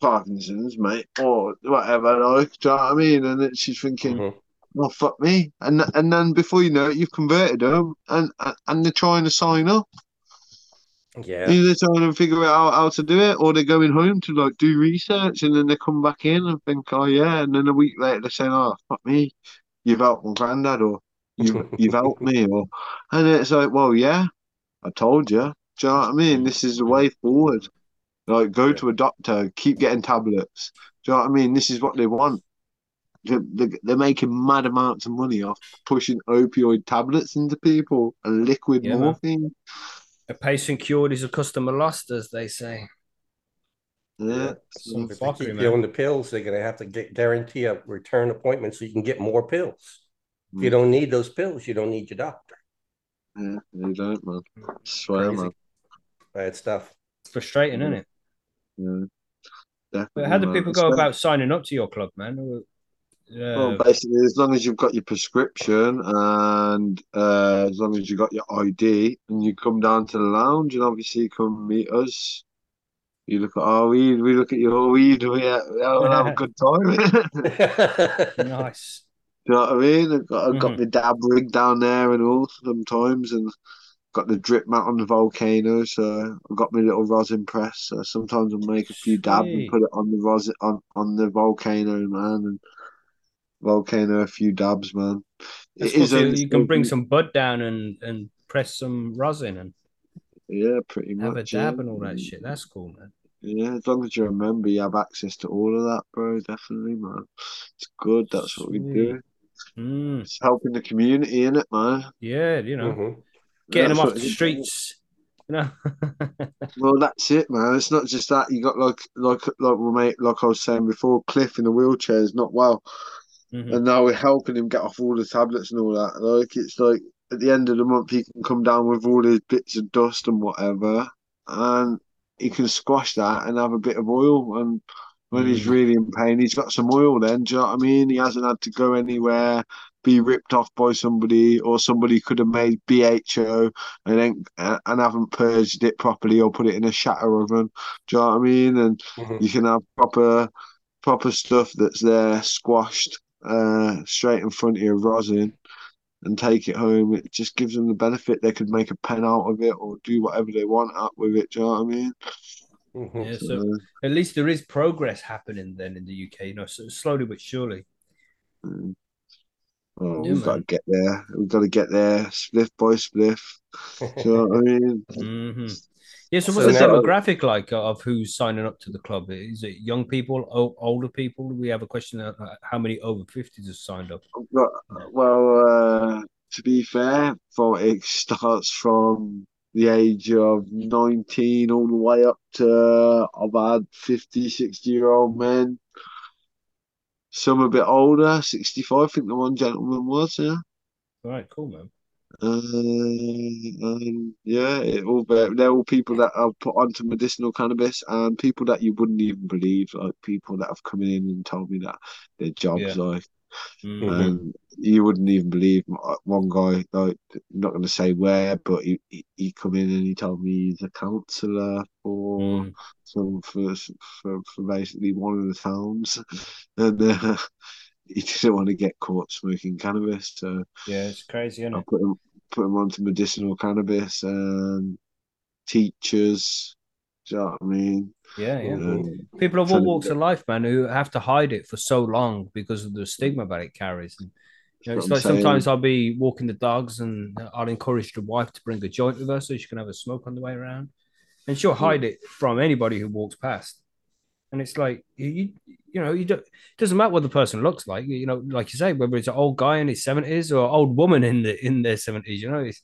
Parkinson's, mate, or whatever." Like, do you know what I mean? And then she's thinking, Mhm. "Oh fuck me," and and then before you know it, you've converted them, and and they're trying to sign up. Yeah. Either trying to figure out how to do it, or they're going home to like do research, and then they come back in and think, "Oh yeah," and then a week later they're saying, "Oh fuck me, you've helped my granddad," or "You've you've helped me," or and it's like, "Well, yeah, I told you." Do you know what I mean? This is the way forward. Like, go Yeah. to a doctor, keep getting tablets. Do you know what I mean? This is what they want. They're, they're they're making mad amounts of money off pushing opioid tablets into people and liquid Yeah, man. morphine. A patient cured is a customer lost, as they say. Yeah. Yeah. Some If they keep man. you on the pills, they're gonna have to get guarantee a return appointment so you can get more pills. If you Mm. don't need those pills, you don't need your doctor. Yeah, you don't, man. I swear, Crazy. man. Bad stuff. It's frustrating, isn't it? Yeah. But how do people go about signing up to your club, man? Uh, Well, basically, as long as you've got your prescription and uh, as long as you've got your ID and you come down to the lounge and obviously come meet us. You look at our weed, we look at your weed, we have, we'll have a good time. Nice. Do you know what I mean? I've got, I've got Mhm. my dab rig down there and all sometimes, and got the drip mat on the volcano, so I've got my little rosin press. So sometimes I'll make a few dabs and put it on the rosin on, on the volcano, man, and volcano a few dabs, man. That's It cool. is you, you can bring some bud down and, and press some rosin and yeah, pretty much. have a much. dab yeah. and all that shit. That's cool, man. Yeah, as long as you remember, you have access to all of that, bro. Definitely, man. It's good. That's what we do. Mm, It's helping the community, in it, man? yeah, you know, Mhm. Getting them off the streets. You know. Well, that's it, man. It's not just that. You got like, like, like, mate, like I was saying before, Cliff in the wheelchair is not well, Mhm. and now we're helping him get off all the tablets and all that. Like, it's like at the end of the month, he can come down with all his bits of dust and whatever, and he can squash that and have a bit of oil. And when he's Mm. really in pain, he's got some oil. Then, do you know what I mean? He hasn't had to go anywhere, be ripped off by somebody, or somebody could have made BHO and then uh, and haven't purged it properly or put it in a shatter oven. Do you know what I mean? And Mhm. you can have proper proper stuff that's there squashed uh straight in front of your rosin and take it home. It just gives them the benefit they could make a pen out of it or do whatever they want out with it. Do you know what I mean? Mhm. Yeah, So, so at least there is progress happening then in the UK. You know, so slowly but surely. mm. Oh, Yeah, we've got to get there. We've got to get there, spliff by spliff. Do you know what I mean? hmm Yeah. So, So what's the now- demographic like of who's signing up to the club? Is it young people, o- older people? We have a question: uh, how many over fifties have signed up? Well, uh, to be fair, for it starts from the age of 19 all the way up to about 50, 60 year old men. Some a bit older, 65, I think the one gentleman was, yeah. All right, cool, man. Uh, yeah, it all they're all people that I've put onto medicinal cannabis and people that you wouldn't even believe, like people that have come in and told me that their jobs Yeah. like Mm. Mhm. and you wouldn't even believe uh, one guy like I'm not going to say where but he, he he come in and he told me he's a counsellor for Mm. some for, for for basically one of the towns and uh, he didn't want to get caught smoking cannabis so Yeah, it's crazy, isn't I it? put him put him onto medicinal cannabis and teachers do you know what I mean Yeah, yeah. Um, People of all walks them of life, man, who have to hide it for so long because of the stigma that it carries. And, you know, it's like saying. sometimes I'll be walking the dogs and I'll encourage the wife to bring a joint with her so she can have a smoke on the way around. And she'll hide it from anybody who walks past. and it's like you you know you don't it doesn't matter what the person looks like you know like you say whether it's an old guy in his 70s or an old woman in the in their 70s you know it,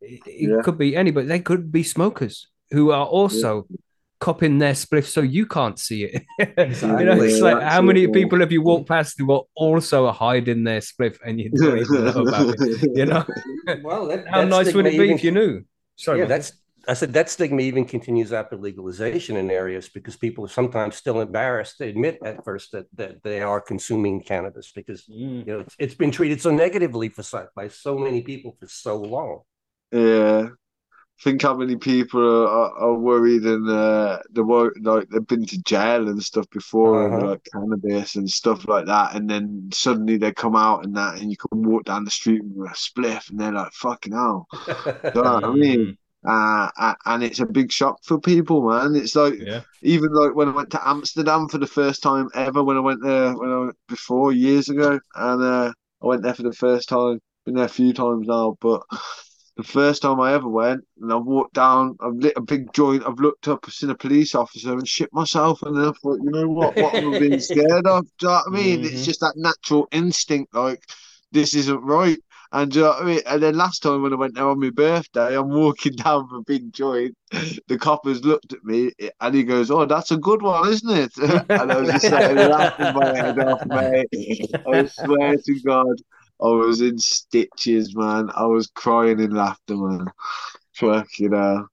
it yeah. could be anybody they could be smokers who are also yeah. Cupping their spliff so you can't see it exactly. you know it's like how many people have you walked past who are also hiding their spliff and you don't even know about it you know well that, how nice would it be even... if you knew Sorry, yeah, that's I said that stigma even continues after legalization in areas because people are sometimes still embarrassed to admit at first that, that they are consuming cannabis because mm. you know it's, it's been treated so negatively for by so many people for so long. Yeah, think how many people are, are worried and uh, they're like they've been to jail and stuff before uh-huh. like cannabis and stuff like that, and then suddenly they come out and that, and you can walk down the street with a spliff, and they're like, "Fucking hell!" you know what I mean? Mm. Uh, and it's a big shock for people, man. It's like yeah. even like when I went to Amsterdam for the first time ever, when I went there when I went before years ago, and uh, I went there for the first time. Been there a few times now, but the first time I ever went, and I walked down, I've lit a big joint, I've looked up, I've seen a police officer and shit myself, and then I thought, you know what, what am I being scared of? Do you know what I mean? Mm-hmm. It's just that natural instinct, like this isn't right. And, do you know what I mean? and then last time when I went there on my birthday, I'm walking down a big joint. The coppers looked at me and he goes, Oh, that's a good one, isn't it? and I was just like laughing my head off, mate. I swear to God, I was in stitches, man. I was crying in laughter, man. Fuck, you know.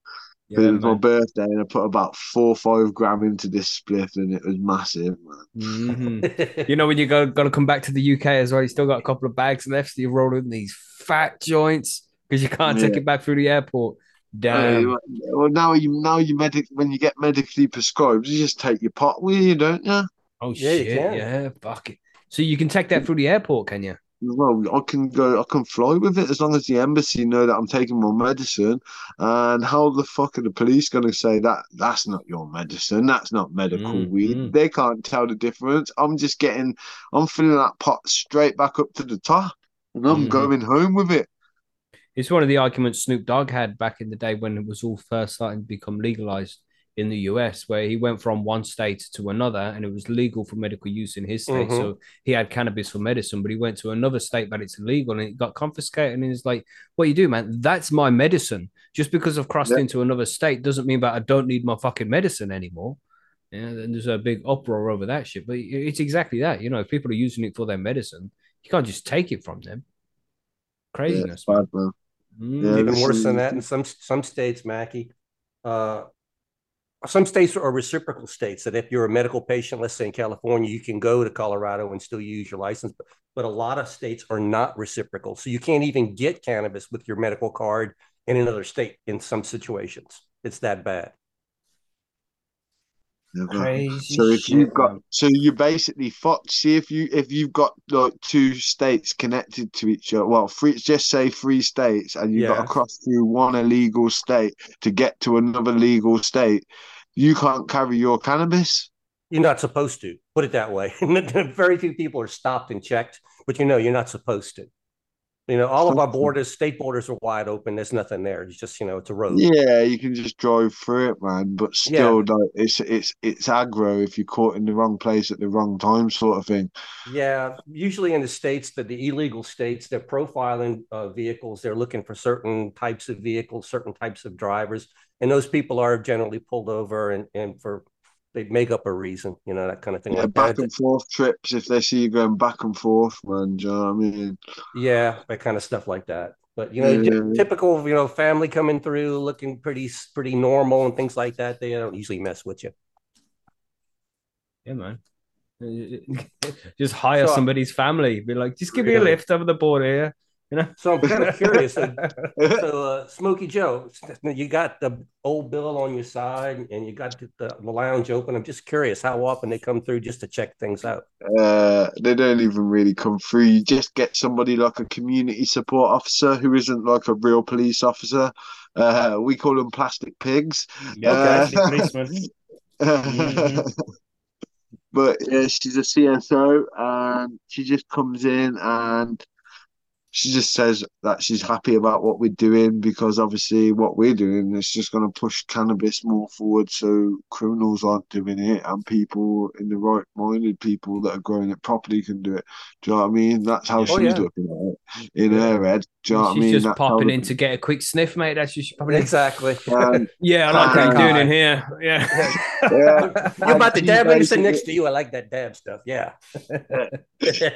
Yeah, it was man. my birthday, and I put about four or five gram into this spliff, and it was massive, mm-hmm. you know, when you go got to come back to the UK as well, you still got a couple of bags left. So you roll in these fat joints because you can't yeah. take it back through the airport. Damn. Uh, well, now you now you medic when you get medically prescribed, you just take your pot with you, don't you? Oh yeah, shit! Yeah, fuck it. So you can take that through the airport, can you? Well, I can go, I can fly with it as long as the embassy know that I'm taking my medicine. And how the fuck are the police going to say that that's not your medicine? That's not medical mm, weed. Mm. They can't tell the difference. I'm just getting, I'm filling that pot straight back up to the top, and I'm mm. going home with it. It's one of the arguments Snoop Dogg had back in the day when it was all first starting to become legalized in the US, where he went from one state to another and it was legal for medical use in his state. Mm-hmm. So he had cannabis for medicine, but he went to another state, but it's illegal and it got confiscated. And he's like, What you do, man? That's my medicine. Just because I've crossed into another state doesn't mean that I don't need my fucking medicine anymore. Yeah, and there's a big uproar over that shit. But it's exactly that. You know, if people are using it for their medicine, you can't just take it from them. Craziness. Yeah, bad, mm. yeah, Even worse than that in some some states, Mackie. Uh, some states are reciprocal states that if you're a medical patient, let's say in California, you can go to Colorado and still use your license. But, but a lot of states are not reciprocal. So you can't even get cannabis with your medical card in another state in some situations. It's that bad. Crazy so if you've got so you basically fuck see if you if you've got like two states connected to each other well three just say three states and you've yeah. got to cross through one illegal state to get to another legal state you can't carry your cannabis? You're not supposed to. Put it that way. Very few people are stopped and checked but you know you're not supposed to you know, all of our borders, state borders are wide open. There's nothing there. It's just, you know, it's a road. Yeah, you can just drive through it, man. But still, yeah. like, it's it's it's aggro if you're caught in the wrong place at the wrong time, sort of thing. Yeah, usually in the states that the illegal states, they're profiling uh, vehicles. They're looking for certain types of vehicles, certain types of drivers, and those people are generally pulled over and and for they make up a reason, you know, that kind of thing. Yeah, like back that. and forth trips if they see you going back and forth, man. Do you know what I mean? Yeah, that kind of stuff like that. But you know, yeah. typical, you know, family coming through looking pretty pretty normal and things like that. They don't usually mess with you. Yeah, man. Just hire so, somebody's family. Be like, just give me a lift over the border here. You know? So I'm kind of curious. So, so uh, Smokey Joe, you got the old bill on your side, and you got the, the, lounge open. I'm just curious how often they come through just to check things out. Uh, they don't even really come through. You just get somebody like a community support officer who isn't like a real police officer. Uh, we call them plastic pigs. Yeah, okay, uh, policeman. mm-hmm. But yeah, she's a CSO, and she just comes in and she just says that she's happy about what we're doing because obviously what we're doing is just going to push cannabis more forward so criminals aren't doing it and people in the right minded people that are growing it properly can do it. Do you know what I mean? That's how Yeah. she's Oh, yeah. looking at it in her head. Do you know what I she's mean? just That's how popping the- in to get a quick sniff, mate. That's what she's popping. Exactly. Um, Yeah, I like what you're Ah. doing in here. Yeah. yeah. You're about to And dab she me sit next to you. I like that dab stuff. Yeah.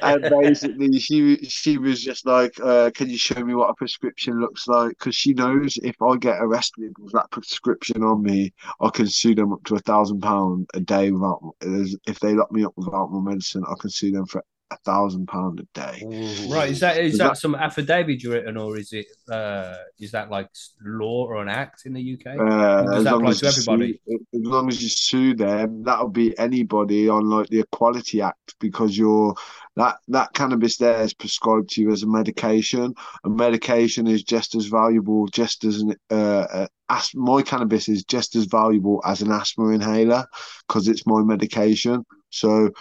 and basically she she was just like uh, can you show me what a prescription looks like? Because she knows if i get arrested with that prescription on me i can sue them up to a thousand pound a day without if they lock me up without my medicine i can sue them for a thousand pound a day Right. Is that is Is that, that- some affidavit you written, or is it uh is that like law or an act in the UK? Uh, Does as that long apply as to you everybody? Sue, as long as you sue them, that'll be anybody on like the Equality Act because you're that that cannabis there is prescribed to you as a medication. A medication is just as valuable, just as an uh, uh as my cannabis is just as valuable as an asthma inhaler because it's my medication. So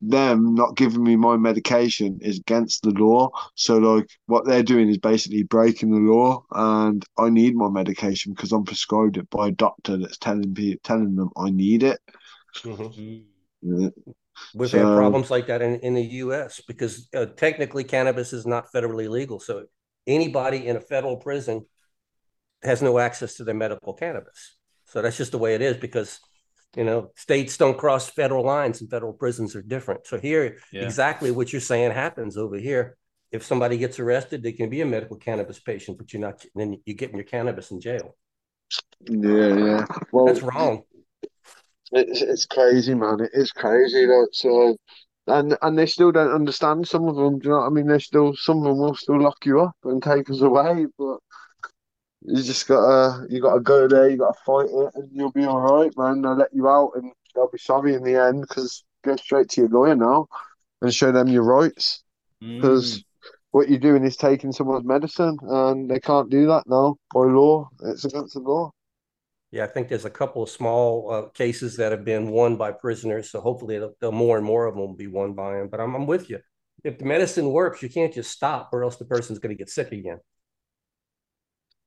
them not giving me my medication is against the law. So like what they're doing is basically breaking the law, and I need my medication because I'm prescribed it by a doctor that's telling me telling them I need it. Mhm. Yeah. We've had problems like that in, in the U.S. because uh, technically cannabis is not federally legal. So anybody in a federal prison has no access to their medical cannabis. So that's just the way it is because, you know, states don't cross federal lines and federal prisons are different. So here, Yeah. exactly what you're saying happens over here. If somebody gets arrested, they can be a medical cannabis patient, but you're not, then you're getting your cannabis in jail. Yeah, yeah. Well, That's wrong. It's it's crazy, man. It is crazy. Like so, uh, and and they still don't understand. Some of them, do you know what I mean? They still some of them will still lock you up and take us away, but you just gotta you gotta go there. You gotta fight it, and you'll be all right, man. They'll let you out, and they'll be sorry in the end because go straight to your lawyer now and show them your rights because. Mm. What you're doing is taking someone's medicine, and they can't do that now by law. It's against the law. Yeah, I think there's a couple of small uh, cases that have been won by prisoners. So hopefully, the, the more and more of them will be won by them. But I'm, I'm with you. If the medicine works, you can't just stop, or else the person's going to get sick again.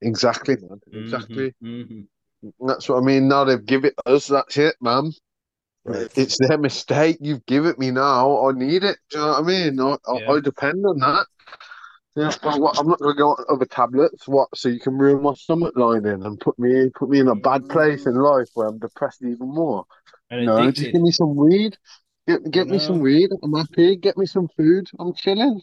Exactly, man. Exactly. Mhm, mhm. That's what I mean. Now they've given it us. That's it, man. Right. It's their mistake. You've given it me now. I need it. Do you know what I mean? I, I, Yeah. I depend on that. Yeah, but what, I'm not going to go on other tablets. What? So you can ruin my stomach lining and put me put me in a bad place in life where I'm depressed even more. And No, just give me some weed. Get get me some weed. I'm happy. Get me some food. I'm chilling.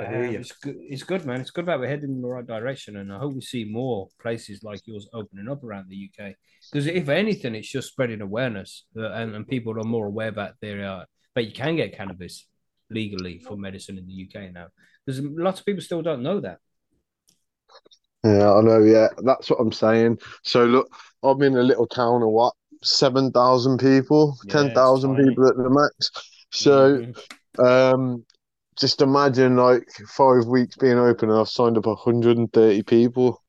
I hear Um. It's good. It's good, man. It's good that we're heading in the right direction, and I hope we see more places like yours opening up around the UK. Because if anything, it's just spreading awareness, uh, and, and people are more aware that there are that you can get cannabis legally for medicine in the UK now. Because lots of people still don't know that. Yeah, I know. Yeah, that's what I'm saying. So look, I'm in a little town of what, seven thousand people, Yeah, ten it's thousand tiny. people at the max. So, Mhm. um, just imagine like five weeks being open, and I've signed up 130 people.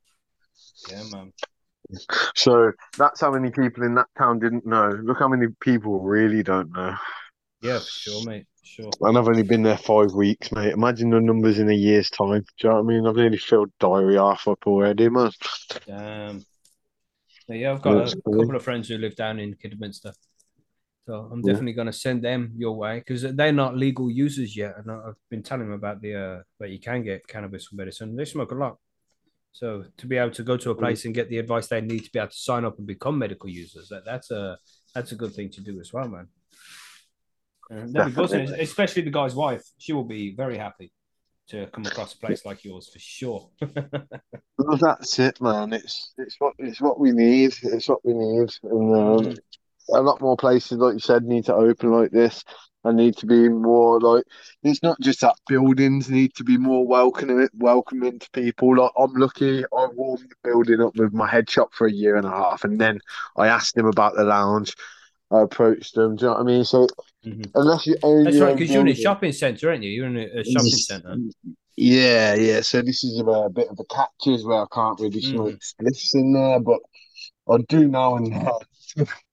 yeah, man. So that's how many people in that town didn't know. Look how many people really don't know. Yeah, sure, mate. Sure. And I've only been there five weeks, mate. Imagine the numbers in a year's time. Do you know what I mean? I've nearly filled diary half up already, man. Damn. But yeah, I've got That's a cool. couple of friends who live down in Kidderminster. So I'm Yeah. definitely going to send them your way because they're not legal users yet. And I've been telling them about the uh, that you can get cannabis for medicine. They smoke a lot. So to be able to go to a place and get the advice they need to be able to sign up and become medical users, that, that's a that's a good thing to do as well, man. And that'd be buzzing, especially the guy's wife. She will be very happy to come across a place like yours for sure. Well, that's it, man. It's it's what it's what we need. It's what we need, and um, Mhm. A lot more places, like you said, need to open like this. And need to be more like it's not just that buildings need to be more welcoming, welcoming to people. Like I'm lucky, I warmed the building up with my head shop for a year and a half, and then I asked him about the lounge. I approached them. Do you know what I mean? So Mhm. unless you own That's your right, because you're in a shopping centre, aren't you? You're in a, a shopping centre. Yeah, yeah. So this is a, a bit of a catches where I can't really smoke spliffs in there, but I do now and then.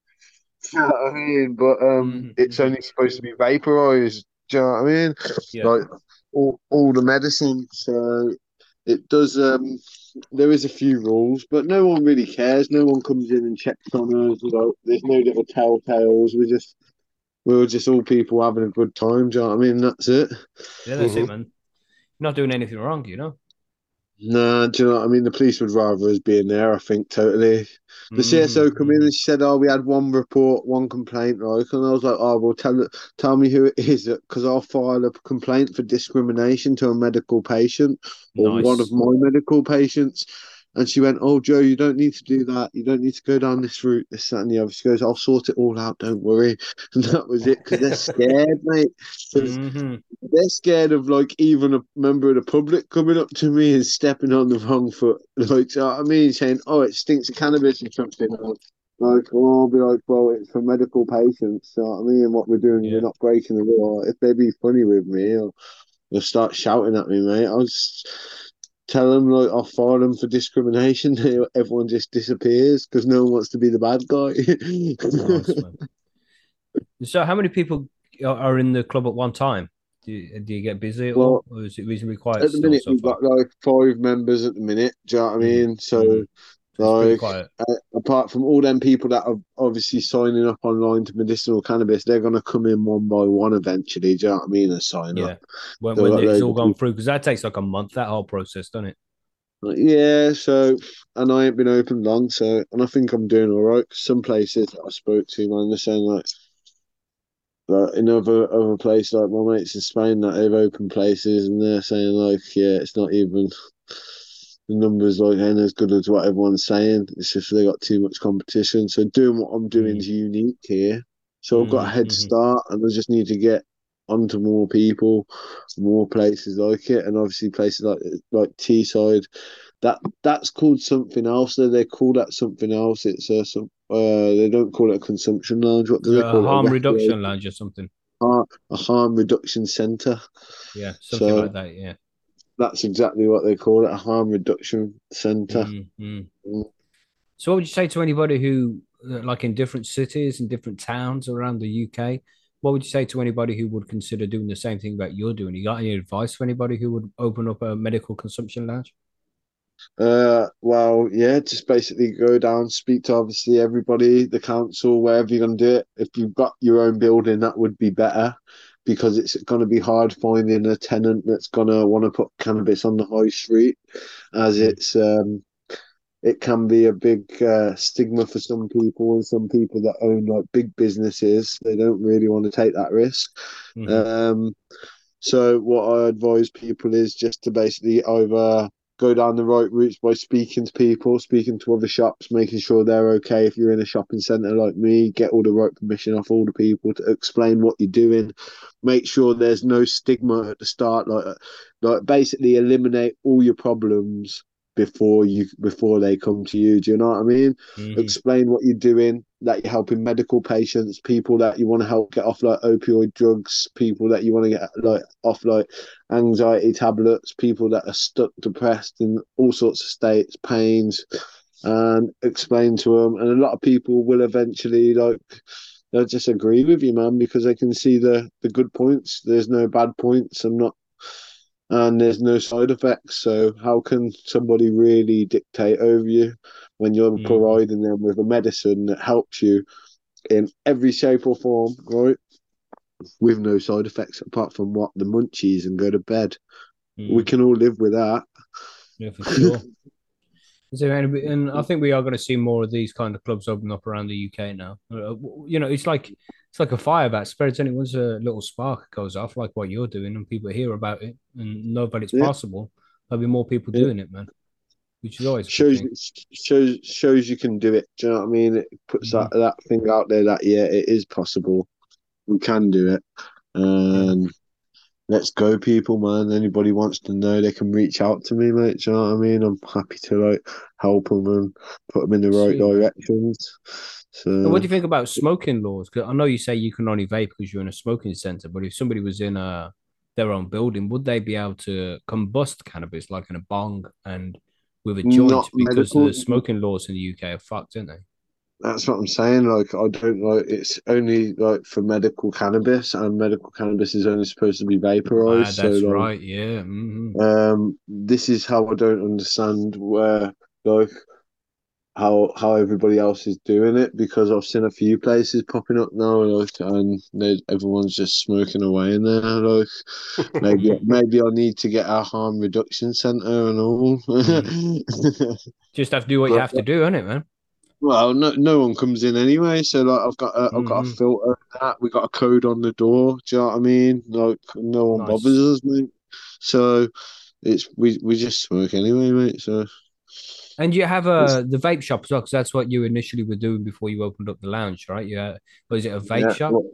you know what I mean? But um, Mhm, it's mhm. only supposed to be vaporized. Do you know what I mean? Yeah. Like all, all the medicine. So it does. Um, there is a few rules, but no one really cares. No one comes in and checks on us. Like, there's no little telltales. We're just we were just all people having a good time. Do you know what I mean? That's it. Yeah, that's Mm-hmm. it, man. You're not doing anything wrong, you know. Nah, do you know what I mean? The police would rather us being there. I think totally. The CSO mm. come in and she said, "Oh, we had one report, one complaint, right?" And I was like, "Oh, well, tell tell me who it is, because I'll file a complaint for discrimination to a medical patient or Nice. one of my medical patients." And she went, "Oh, Joe, you don't need to do that. You don't need to go down this route, this, that, and the other." She goes, "I'll sort it all out. Don't worry." And that was it, because they're scared, mate. Mhm. they're scared of like even a member of the public coming up to me and stepping on the wrong foot. Like, do you know what I mean? Saying, "Oh, it stinks of cannabis" or something. Or, like, or I'll be like, "Well, it's for medical patients." You know I mean? What we're doing, Yeah. we're not breaking the law. If they be funny with me, or they'll start shouting at me, mate. I'll just tell them like I'll fire them for discrimination. Everyone just disappears because no one wants to be the bad guy. Nice. So, how many people are- in the club at one time? Do you, do you get busy at all, or is it reasonably quiet At the minute, so we've got like five members at the minute. Do you know what I Mhm. mean? So, Mhm. So it's pretty like, uh, apart from all them people that are obviously signing up online to medicinal cannabis, they're going to come in one by one eventually. Do you know what I mean? And sign Yeah. up. When, when like it's all gone people- through, because that takes like a month, that whole process, doesn't it? Like, yeah. So, and I ain't been open long. So, and I think I'm doing all right. 'cause some places that I spoke to, man, they're saying like, like in other other places, like my mates in Spain, that they've opened places, and they're saying like, yeah, it's not even the numbers like ain't as good as what everyone's saying. It's just they got too much competition. So doing what I'm doing Mm. is unique here. So I've got a Mhm, head mhm. start, and I just need to get onto more people, more places like it, and obviously places like like Teesside. That that's called something else. Though they call that something else. It's a some. Uh, they don't call it a consumption lounge. What do they Uh, call it? A harm reduction lounge or something. har- a harm reduction centre. Yeah, something So- like that. Yeah. That's exactly what they call it, a harm reduction centre. Mm, mm. Mm. So, what would you say to anybody who, uh, like in different cities and different towns around the UK, what would you say to anybody who would consider doing the same thing that you're doing? You got any advice for anybody who would open up a medical consumption lounge? Uh, well, yeah, just basically go down, speak to obviously everybody, the council, wherever you're gonna do it. If you've got your own building, that would be better because it's gonna be hard finding a tenant that's gonna want to put cannabis on the high street, as Mm. it's um, it can be a big uh, stigma for some people and some people that own like big businesses. They don't really want to take that risk. Mhm. Um, so what I advise people is just to basically either go down the right routes by speaking to people, speaking to other shops, making sure they're okay. If you're in a shopping centre like me, get all the right permission off all the people to explain what you're doing. Make sure there's no stigma at the start. Like, like basically eliminate all your problems before you before they come to you. Do you know what I mean? Mhm. explain what you're doing, that you're helping medical patients, people that you want to help get off like opioid drugs, people that you want to get like off like anxiety tablets, people that are stuck depressed in all sorts of states, pains, and explain to them. And a lot of people will eventually like they'll just agree with you, man, because they can see the the good points. There's no bad points. I'm not and there's no side effects. So how can somebody really dictate over you when you're Mm. providing them with a medicine that helps you in every shape or form, right? With no side effects apart from what the munchies and go to bed. Mm. We can all live with that. Yeah, for sure. Is there any, and I think we are going to see more of these kind of clubs open up around the UK now. Uh, you know, it's like it's like a fire that spreads, and it once a little spark goes off, like what you're doing, and people hear about it and know that it's Yeah. possible. There'll be more people Yeah. doing it, man. Which is always Shows shows shows you can do it. Do you know what I mean? It puts that mm-hmm. that thing out there that yeah, it is possible. We can do it. And um, let's go, people, man. Anybody wants to know, they can reach out to me, mate. Do you know what I mean? I'm happy to like help them and put them in the right Sweet, directions. So, So what do you think about smoking laws? Because I know you say you can only vape because you're in a smoking center, but if somebody was in a their own building, would they be able to combust cannabis like in a bong and with a joint? Because medical. the smoking laws in the UK are fucked, aren't they? That's what I'm saying. Like, I don't like it's only like for medical cannabis, and medical cannabis is only supposed to be Ah, vaporized. that's so, like, right. Yeah. mhm. um, this is how I don't understand where like how how everybody else is doing it because I've seen a few places popping up now, like, and they, everyone's just smoking away in there. Like, maybe maybe I need to get a harm reduction center and all. Just have to do what you have to do, innit, man? Well, no, no one comes in anyway. So like, I've got a, I've got a Mhm. filter. That we got a code on the door. Do you know what I mean? Like, no one Nice. bothers us, mate. So it's we we just smoke anyway, mate. So And you have uh, the vape shop as well, because that's what you initially were doing before you opened up the lounge, right? Yeah. Was it a vape yeah, shop? well,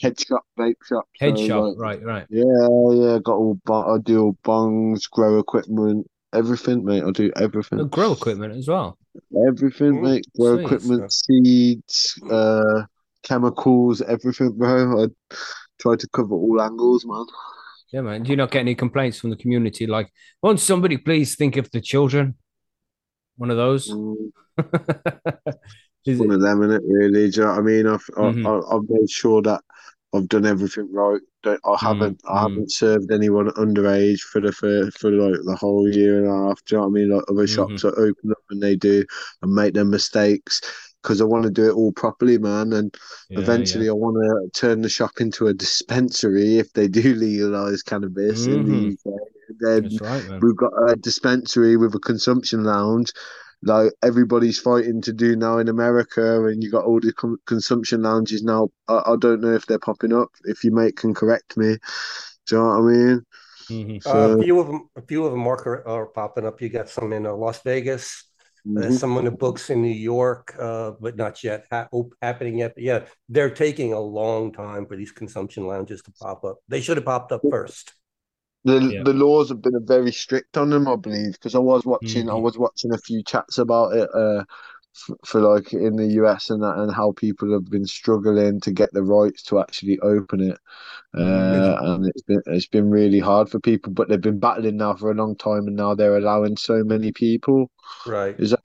head shop, vape shop. Head so, shop, like, right, right. Yeah, yeah. Got all I do all bongs, grow equipment, everything, mate. I do everything, And grow equipment as well. everything, Mm, mate. Grow sweet equipment, seeds, uh, chemicals, everything, bro. I try to cover all angles, man. Yeah, man. Do you not get any complaints from the community? Like, won't somebody please think of the children? One of those? Mm. Is one it? of them in it really. Do you know what I mean? I've Mhm. I, I've made sure that I've done everything right. That I haven't I mm. haven't mm. served anyone underage for the for, for like the whole year and a half. Do you know what I mean? Like other shops mm-hmm. that open up and they do and make their mistakes because I want to do it all properly, man. And Yeah, eventually, I want to turn the shop into a dispensary if they do legalize cannabis in the mm-hmm. UK. Then right, man. We've got a dispensary with a consumption lounge, like everybody's fighting to do now in America, and you got all the con- consumption lounges now. I, I don't know if they're popping up. If you mate can correct me, do you know what I mean? Mhm. Uh, a few of them, a few of them are, are popping up. You got some in uh, Las Vegas. There's Mhm. some in the books in New York, uh, but not yet ha- happening yet. But yeah, they're taking a long time for these consumption lounges to pop up. They should have popped up first. The Yeah. the laws have been very strict on them, I believe, because I was watching I Mhm. was watching a few chats about it uh f- for like in the US and that and how people have been struggling to get the rights to actually open it. Uh and it's been it's been really hard for people, but they've been battling now for a long time and now they're allowing so many people. Right. Is that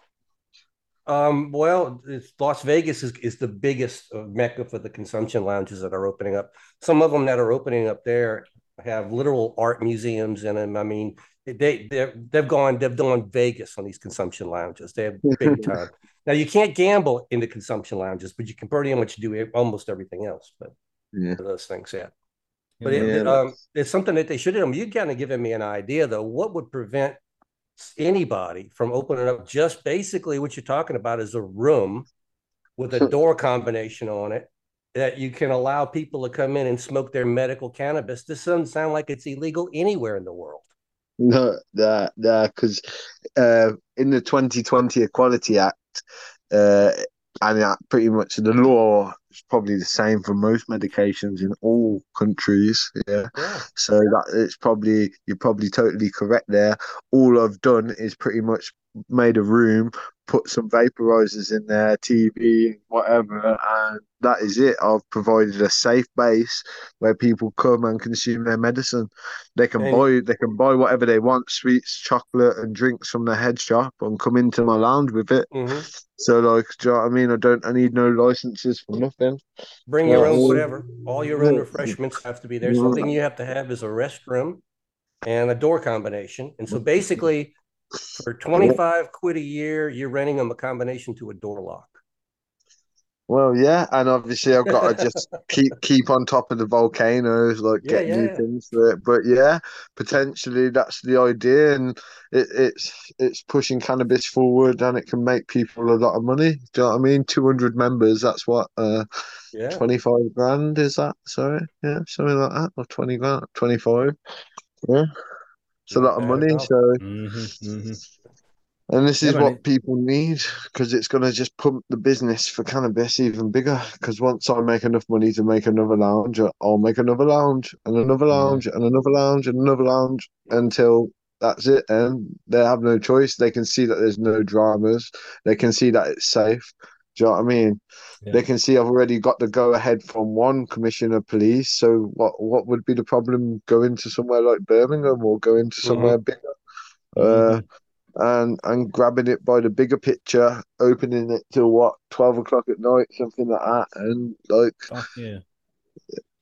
Um, well, it's Las Vegas is, is the biggest uh, mecca for the consumption lounges that are opening up. Some of them that are opening up there have literal art museums in them. I mean, they they they've gone they've done Vegas on these consumption lounges. They have big time. Now you can't gamble in the consumption lounges, but you can pretty much do almost everything else. But yeah. those things, yeah. But Yeah, it, it, um, it's something that they should do. You kind of given me an idea though. What would prevent anybody from opening up just basically what you're talking about is a room with a door combination on it that you can allow people to come in and smoke their medical cannabis. This doesn't sound like it's illegal anywhere in the world. No, that that because uh, in the 2020 Equality Act, uh, and that pretty much the law is probably the same for most medications in all countries. Yeah, Yeah. so that it's probably you're probably totally correct there. All I've done is pretty much made a room, put some vaporizers in there, TV, whatever, and that is it. I've provided a safe base where people come and consume their medicine. They can And- buy they can buy whatever they want, sweets, chocolate, and drinks from the head shop, and come into my lounge with it. Mhm. So like, do you know what I mean? I don't. I need no licenses for nothing. Bring your Yeah. own whatever. All your own refreshments have to be there. Something you have to have is a restroom and a door combination. And so basically, for 25 quid a year, you're renting them a combination to a door lock. Well, yeah, and obviously I've got to just keep keep on top of the volcanoes, like Yeah, get new yeah. things for it. But yeah, potentially that's the idea, and it, it's it's pushing cannabis forward, and it can make people a lot of money. Do you know what I mean? Two hundred members, that's what uh Yeah. twenty five grand is that? Sorry, yeah, something like that, or twenty grand, twenty five. Yeah, it's a lot of money. at all. So. Mhm, mhm. And this is man, what it- people need because it's going to just pump the business for cannabis even bigger. Because once I make enough money to make another lounge, I'll make another lounge and another lounge and another lounge and another lounge until that's it. And they have no choice. They can see that there's no dramas. They can see that it's safe. Do you know what I mean? Yeah. They can see I've already got the go ahead from one commissioner of police. So what what would be the problem going to somewhere like Birmingham or going to somewhere bigger? Uh, and and grabbing it by the bigger picture, opening it till what twelve o'clock at night, something like that, and like yeah.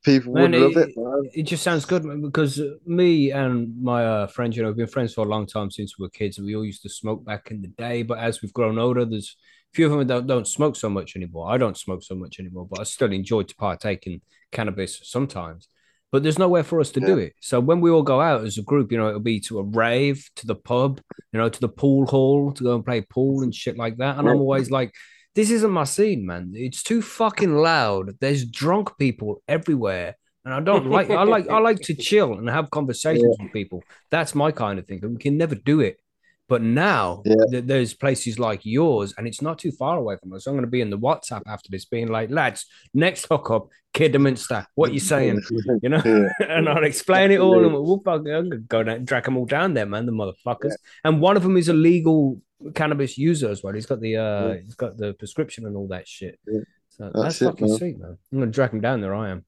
people Man, would love it- it, man. It just sounds good man, because me and my uh, friends, you know, we've been friends for a long time since we were kids. We all used to smoke back in the day, but as we've grown older, there's few of them don't, don't smoke so much anymore. I don't smoke so much anymore, but I still enjoy to partake in cannabis sometimes. But there's nowhere for us to do it. So when we all go out as a group, you know, it'll be to a rave, to the pub, you know, to the pool hall to go and play pool and shit like that. And I'm always like, this isn't my scene, man. It's too fucking loud. There's drunk people everywhere. And I don't like I like I like to chill and have conversations with people. That's my kind of thing. And we can never do it. But now Yeah. th- there's places like yours, and it's not too far away from us. I'm going to be in the WhatsApp after this, being like, lads, next hookup, Kidderminster. What you saying? You know? Yeah. and I'll explain it all, and we'll fucking go down, drag them all down there, man. The motherfuckers. And one of them is a legal cannabis user as well. He's got the uh, Yeah. he's got the prescription and all that shit. Yeah. So That's that's, it, fucking man. sweet, man. I'm gonna drag him down there. I am.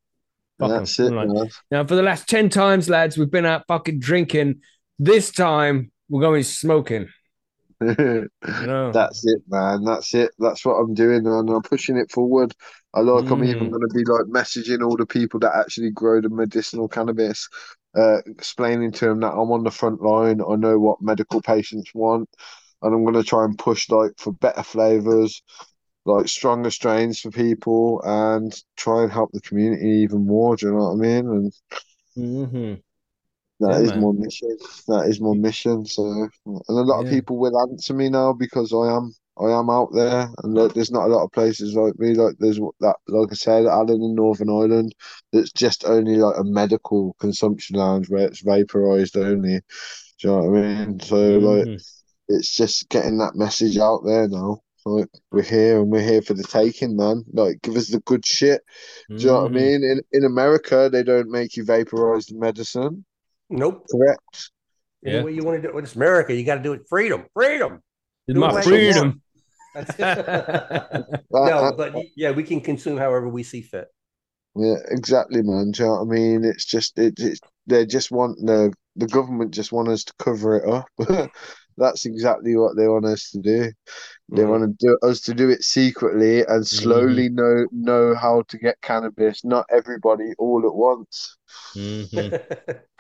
Fuck. That's it, like, man. now, for the last 10 times, lads, we've been out fucking drinking. This time, we're going smoking. You know? That's it, man. That's it. That's what I'm doing, and I'm pushing it forward. I like. I'm even Mm. going to be like messaging all the people that actually grow the medicinal cannabis, uh, explaining to them that I'm on the front line. I know what medical patients want, and I'm going to try and push like for better flavors, like stronger strains for people, and try and help the community even more. Do you know what I mean? And Mhm. That Yeah, is man. my mission. That is my mission. So, and a lot of people will answer me now because I am I am out there, and like, there's not a lot of places like me. Like there's that, like I said, Alan in Northern Ireland, that's just only like a medical consumption lounge where it's vaporized only. Do you know what I mean? So like, Mhm. it's just getting that message out there now. Like we're here and we're here for the taking, man. Like give us the good shit. Do you know what I Mhm. mean? In in America, they don't make you vaporize the medicine. Nope. Correct. Yeah. Any way you want to do it. It's America. You got to do it. Freedom. Freedom. It's my freedom. want. No, but yeah, we can consume however we see fit. Yeah, exactly, man. Do you know what I mean? It's just it, it's they just want the the government just want us to cover it up. That's exactly what they want us to do. They Mhm. want to do us to do it secretly and slowly know know how to get cannabis. Not everybody all at once. Mhm.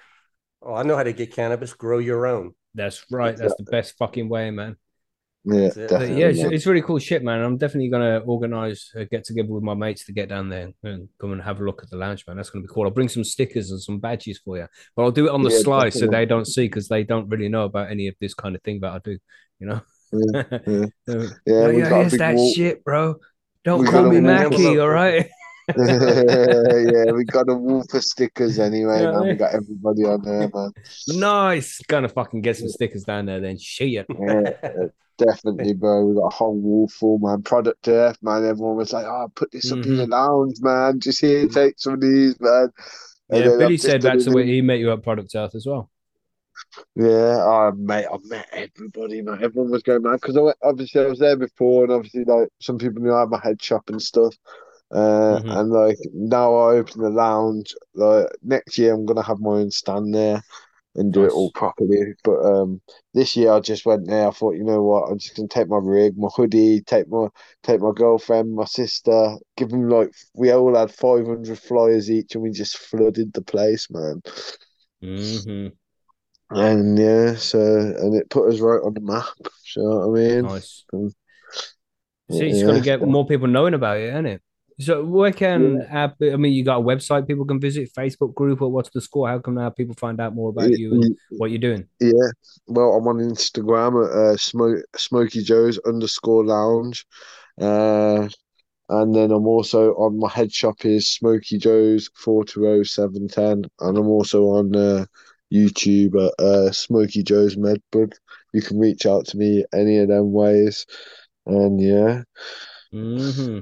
oh, I know how to get cannabis. Grow your own. That's right. That's the best fucking way, man. Yeah, it. Yeah, it's, it's really cool shit, man. I'm definitely gonna organize a get together with my mates to get down there and come and have a look at the lounge, man. That's gonna be cool. I'll bring some stickers and some badges for you, but I'll do it on the Yeah, sly so they don't see because they don't really know about any of this kind of thing that I do. You know. Yeah, yeah. Yeah, yeah, here's that wall. shit, bro. Don't we call me wall Mackie, all right? yeah, we got a wall for stickers anyway, Yeah, man. We got everybody on there, man. nice. Gonna fucking get some stickers down there then. Shit. Yeah, definitely, bro. We got a whole wall full, man. Product Earth, man. Everyone was like, "Oh, put this up in mm-hmm. the lounge, man. Just here, mm-hmm. take some of these, man." And Yeah, Billy said that's the way he met you at Product Earth as well. Yeah, oh, mate, I met everybody, man. Everyone was going mad because I went, obviously I was there before, and obviously like some people knew I had my head shop and stuff. Uh, Mhm. and like now I open the lounge. Like next year, I'm gonna have my own stand there and do Nice. it all properly. But um, this year I just went there. I thought, you know what? I'm just gonna take my rig, my hoodie, take my take my girlfriend, my sister, give them like we all had 500 flyers each, and we just flooded the place, man. hmm And yeah, so and it put us right on the map. You know what I mean? Nice. Um, See, it's gonna get more people knowing about it, isn't it? So where can app? I mean, you got a website people can visit, Facebook group, or what's the score? How come now people find out more about you and what you're doing? Yeah, well, I'm on Instagram at uh, Smoke Smokey Joe's underscore lounge, uh, and then I'm also on my head shop is Smokey Joe's four two oh seven ten, and I'm also on uh, YouTube at uh, Smokey Joe's Medbud. You can reach out to me any of them ways, and yeah, hmm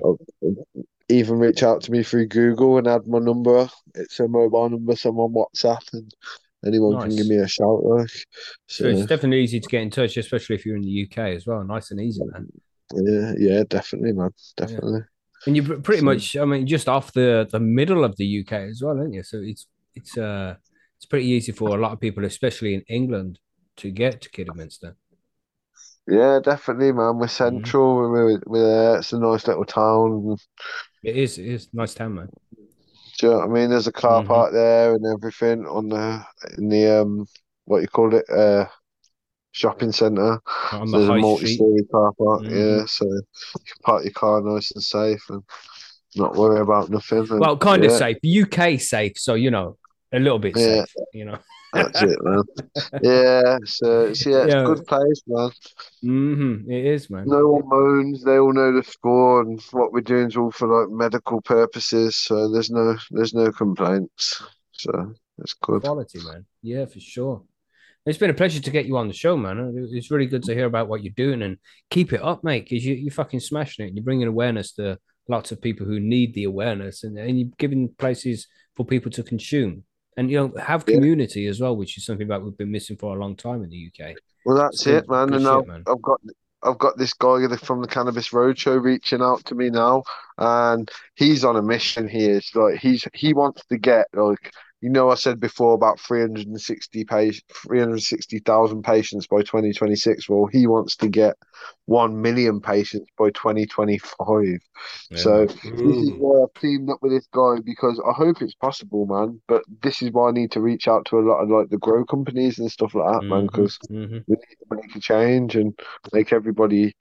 even reach out to me through Google and add my number. It's a mobile number, so I'm on WhatsApp, and anyone can give me a shout. Like, So it's definitely easy to get in touch, especially if you're in the UK as well. Nice and easy, man. Yeah, yeah, definitely, man, definitely. And you're pretty So- much, I mean, just off the the middle of the UK as well, aren't you? So it's it's uh it's pretty easy for a lot of people, especially in England, to get to Kidderminster. Yeah, definitely, man. We're central. We're, we're there. It's a nice little town. It is. It is nice town, man. Do you know what I mean? There's a car Mhm. park there and everything on the in the um what you call it uh shopping centre. So the there's a multi-story car park. Mhm. Yeah, so you can park your car nice and safe and not worry about nothing. And, Well, kind of safe. UK safe, so you know a little bit Yeah. safe. You know. That's it, man. Yeah, so, so yeah, it's Yeah. a good place, man. hmm It is, man. No one moans. They all know the score, and what we're doing is all for like medical purposes. So there's no there's no complaints. So it's good. Quality, man. Yeah, for sure. It's been a pleasure to get you on the show, man. It's really good to hear about what you're doing and keep it up, mate, because you, you're fucking smashing it. And you're bringing awareness to lots of people who need the awareness and, and you're giving places for people to consume and, you know, have Yeah. community as well, which is something that we've been missing for a long time in the UK. Well, that's Good- it, man. And shit, I've, man. I've got I've got this guy from the Cannabis Roadshow reaching out to me now, and he's on a mission here. It's like he's he wants to get like you know I said before about 360 page 360,000 patients by 2026. Well, he wants to get 1 million patients by 2025. So this is why I've teamed up with this guy because I hope it's possible, man. But this is why I need to reach out to a lot of like the grow companies and stuff like that, man, Mhm, because mhm. we need to make a change and make everybody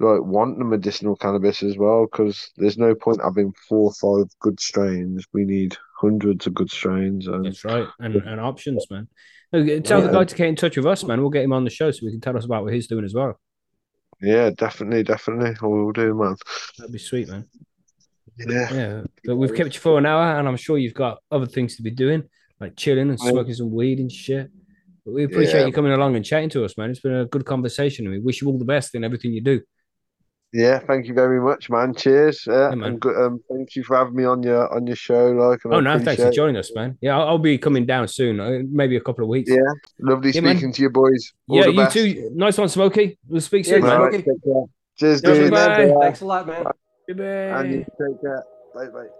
like want the medicinal cannabis as well. Because there's no point having four or five good strains. We need hundreds of good strains. And That's right. And, and options, man. Tell the guy to get in touch with us, man. We'll get him on the show so we can tell us about what he's doing as well. yeah, definitely, definitely, I will do, man. That'd be sweet, man. Yeah, Yeah, but we've kept you for an hour, and I'm sure you've got other things to be doing, like chilling and smoking some weed and shit. But we appreciate Yeah. you coming along and chatting to us, man. It's been a good conversation, and we wish you all the best in everything you do. Yeah. Thank you very much, man. Cheers. Uh, Yeah, man. and good, um, thank you for having me on your on your show. Like, Oh no, thanks for appreciate it. joining us, man. Yeah, I'll, I'll be coming down soon, uh, maybe a couple of weeks. Yeah, lovely Yeah, man. speaking to you, boys. All yeah, the you best. too. Nice one, Smokey. We'll speak soon, man. man. Right, Okay. take care. Cheers, Yeah, dude. bye. Thanks a lot, man. And you take care. Bye, bye.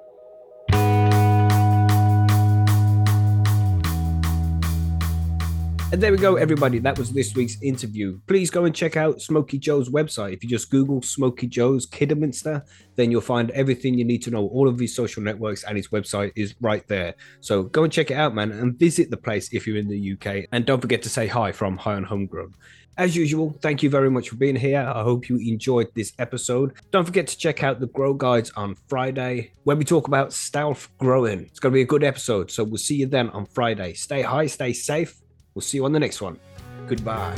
And there we go, everybody. That was this week's interview. Please go and check out Smokey Joe's website. If you just Google Smokey Joe's Kidderminster, then you'll find everything you need to know. All of his social networks and his website is right there. So go and check it out, man, and visit the place if you're in the UK. And don't forget to say hi from High on Homegrown. As usual, thank you very much for being here. I hope you enjoyed this episode. Don't forget to check out the Grow Guides on Friday, where we talk about stealth growing. It's going to be a good episode. So we'll see you then on Friday. Stay high, stay safe. We'll see you on the next one. Goodbye.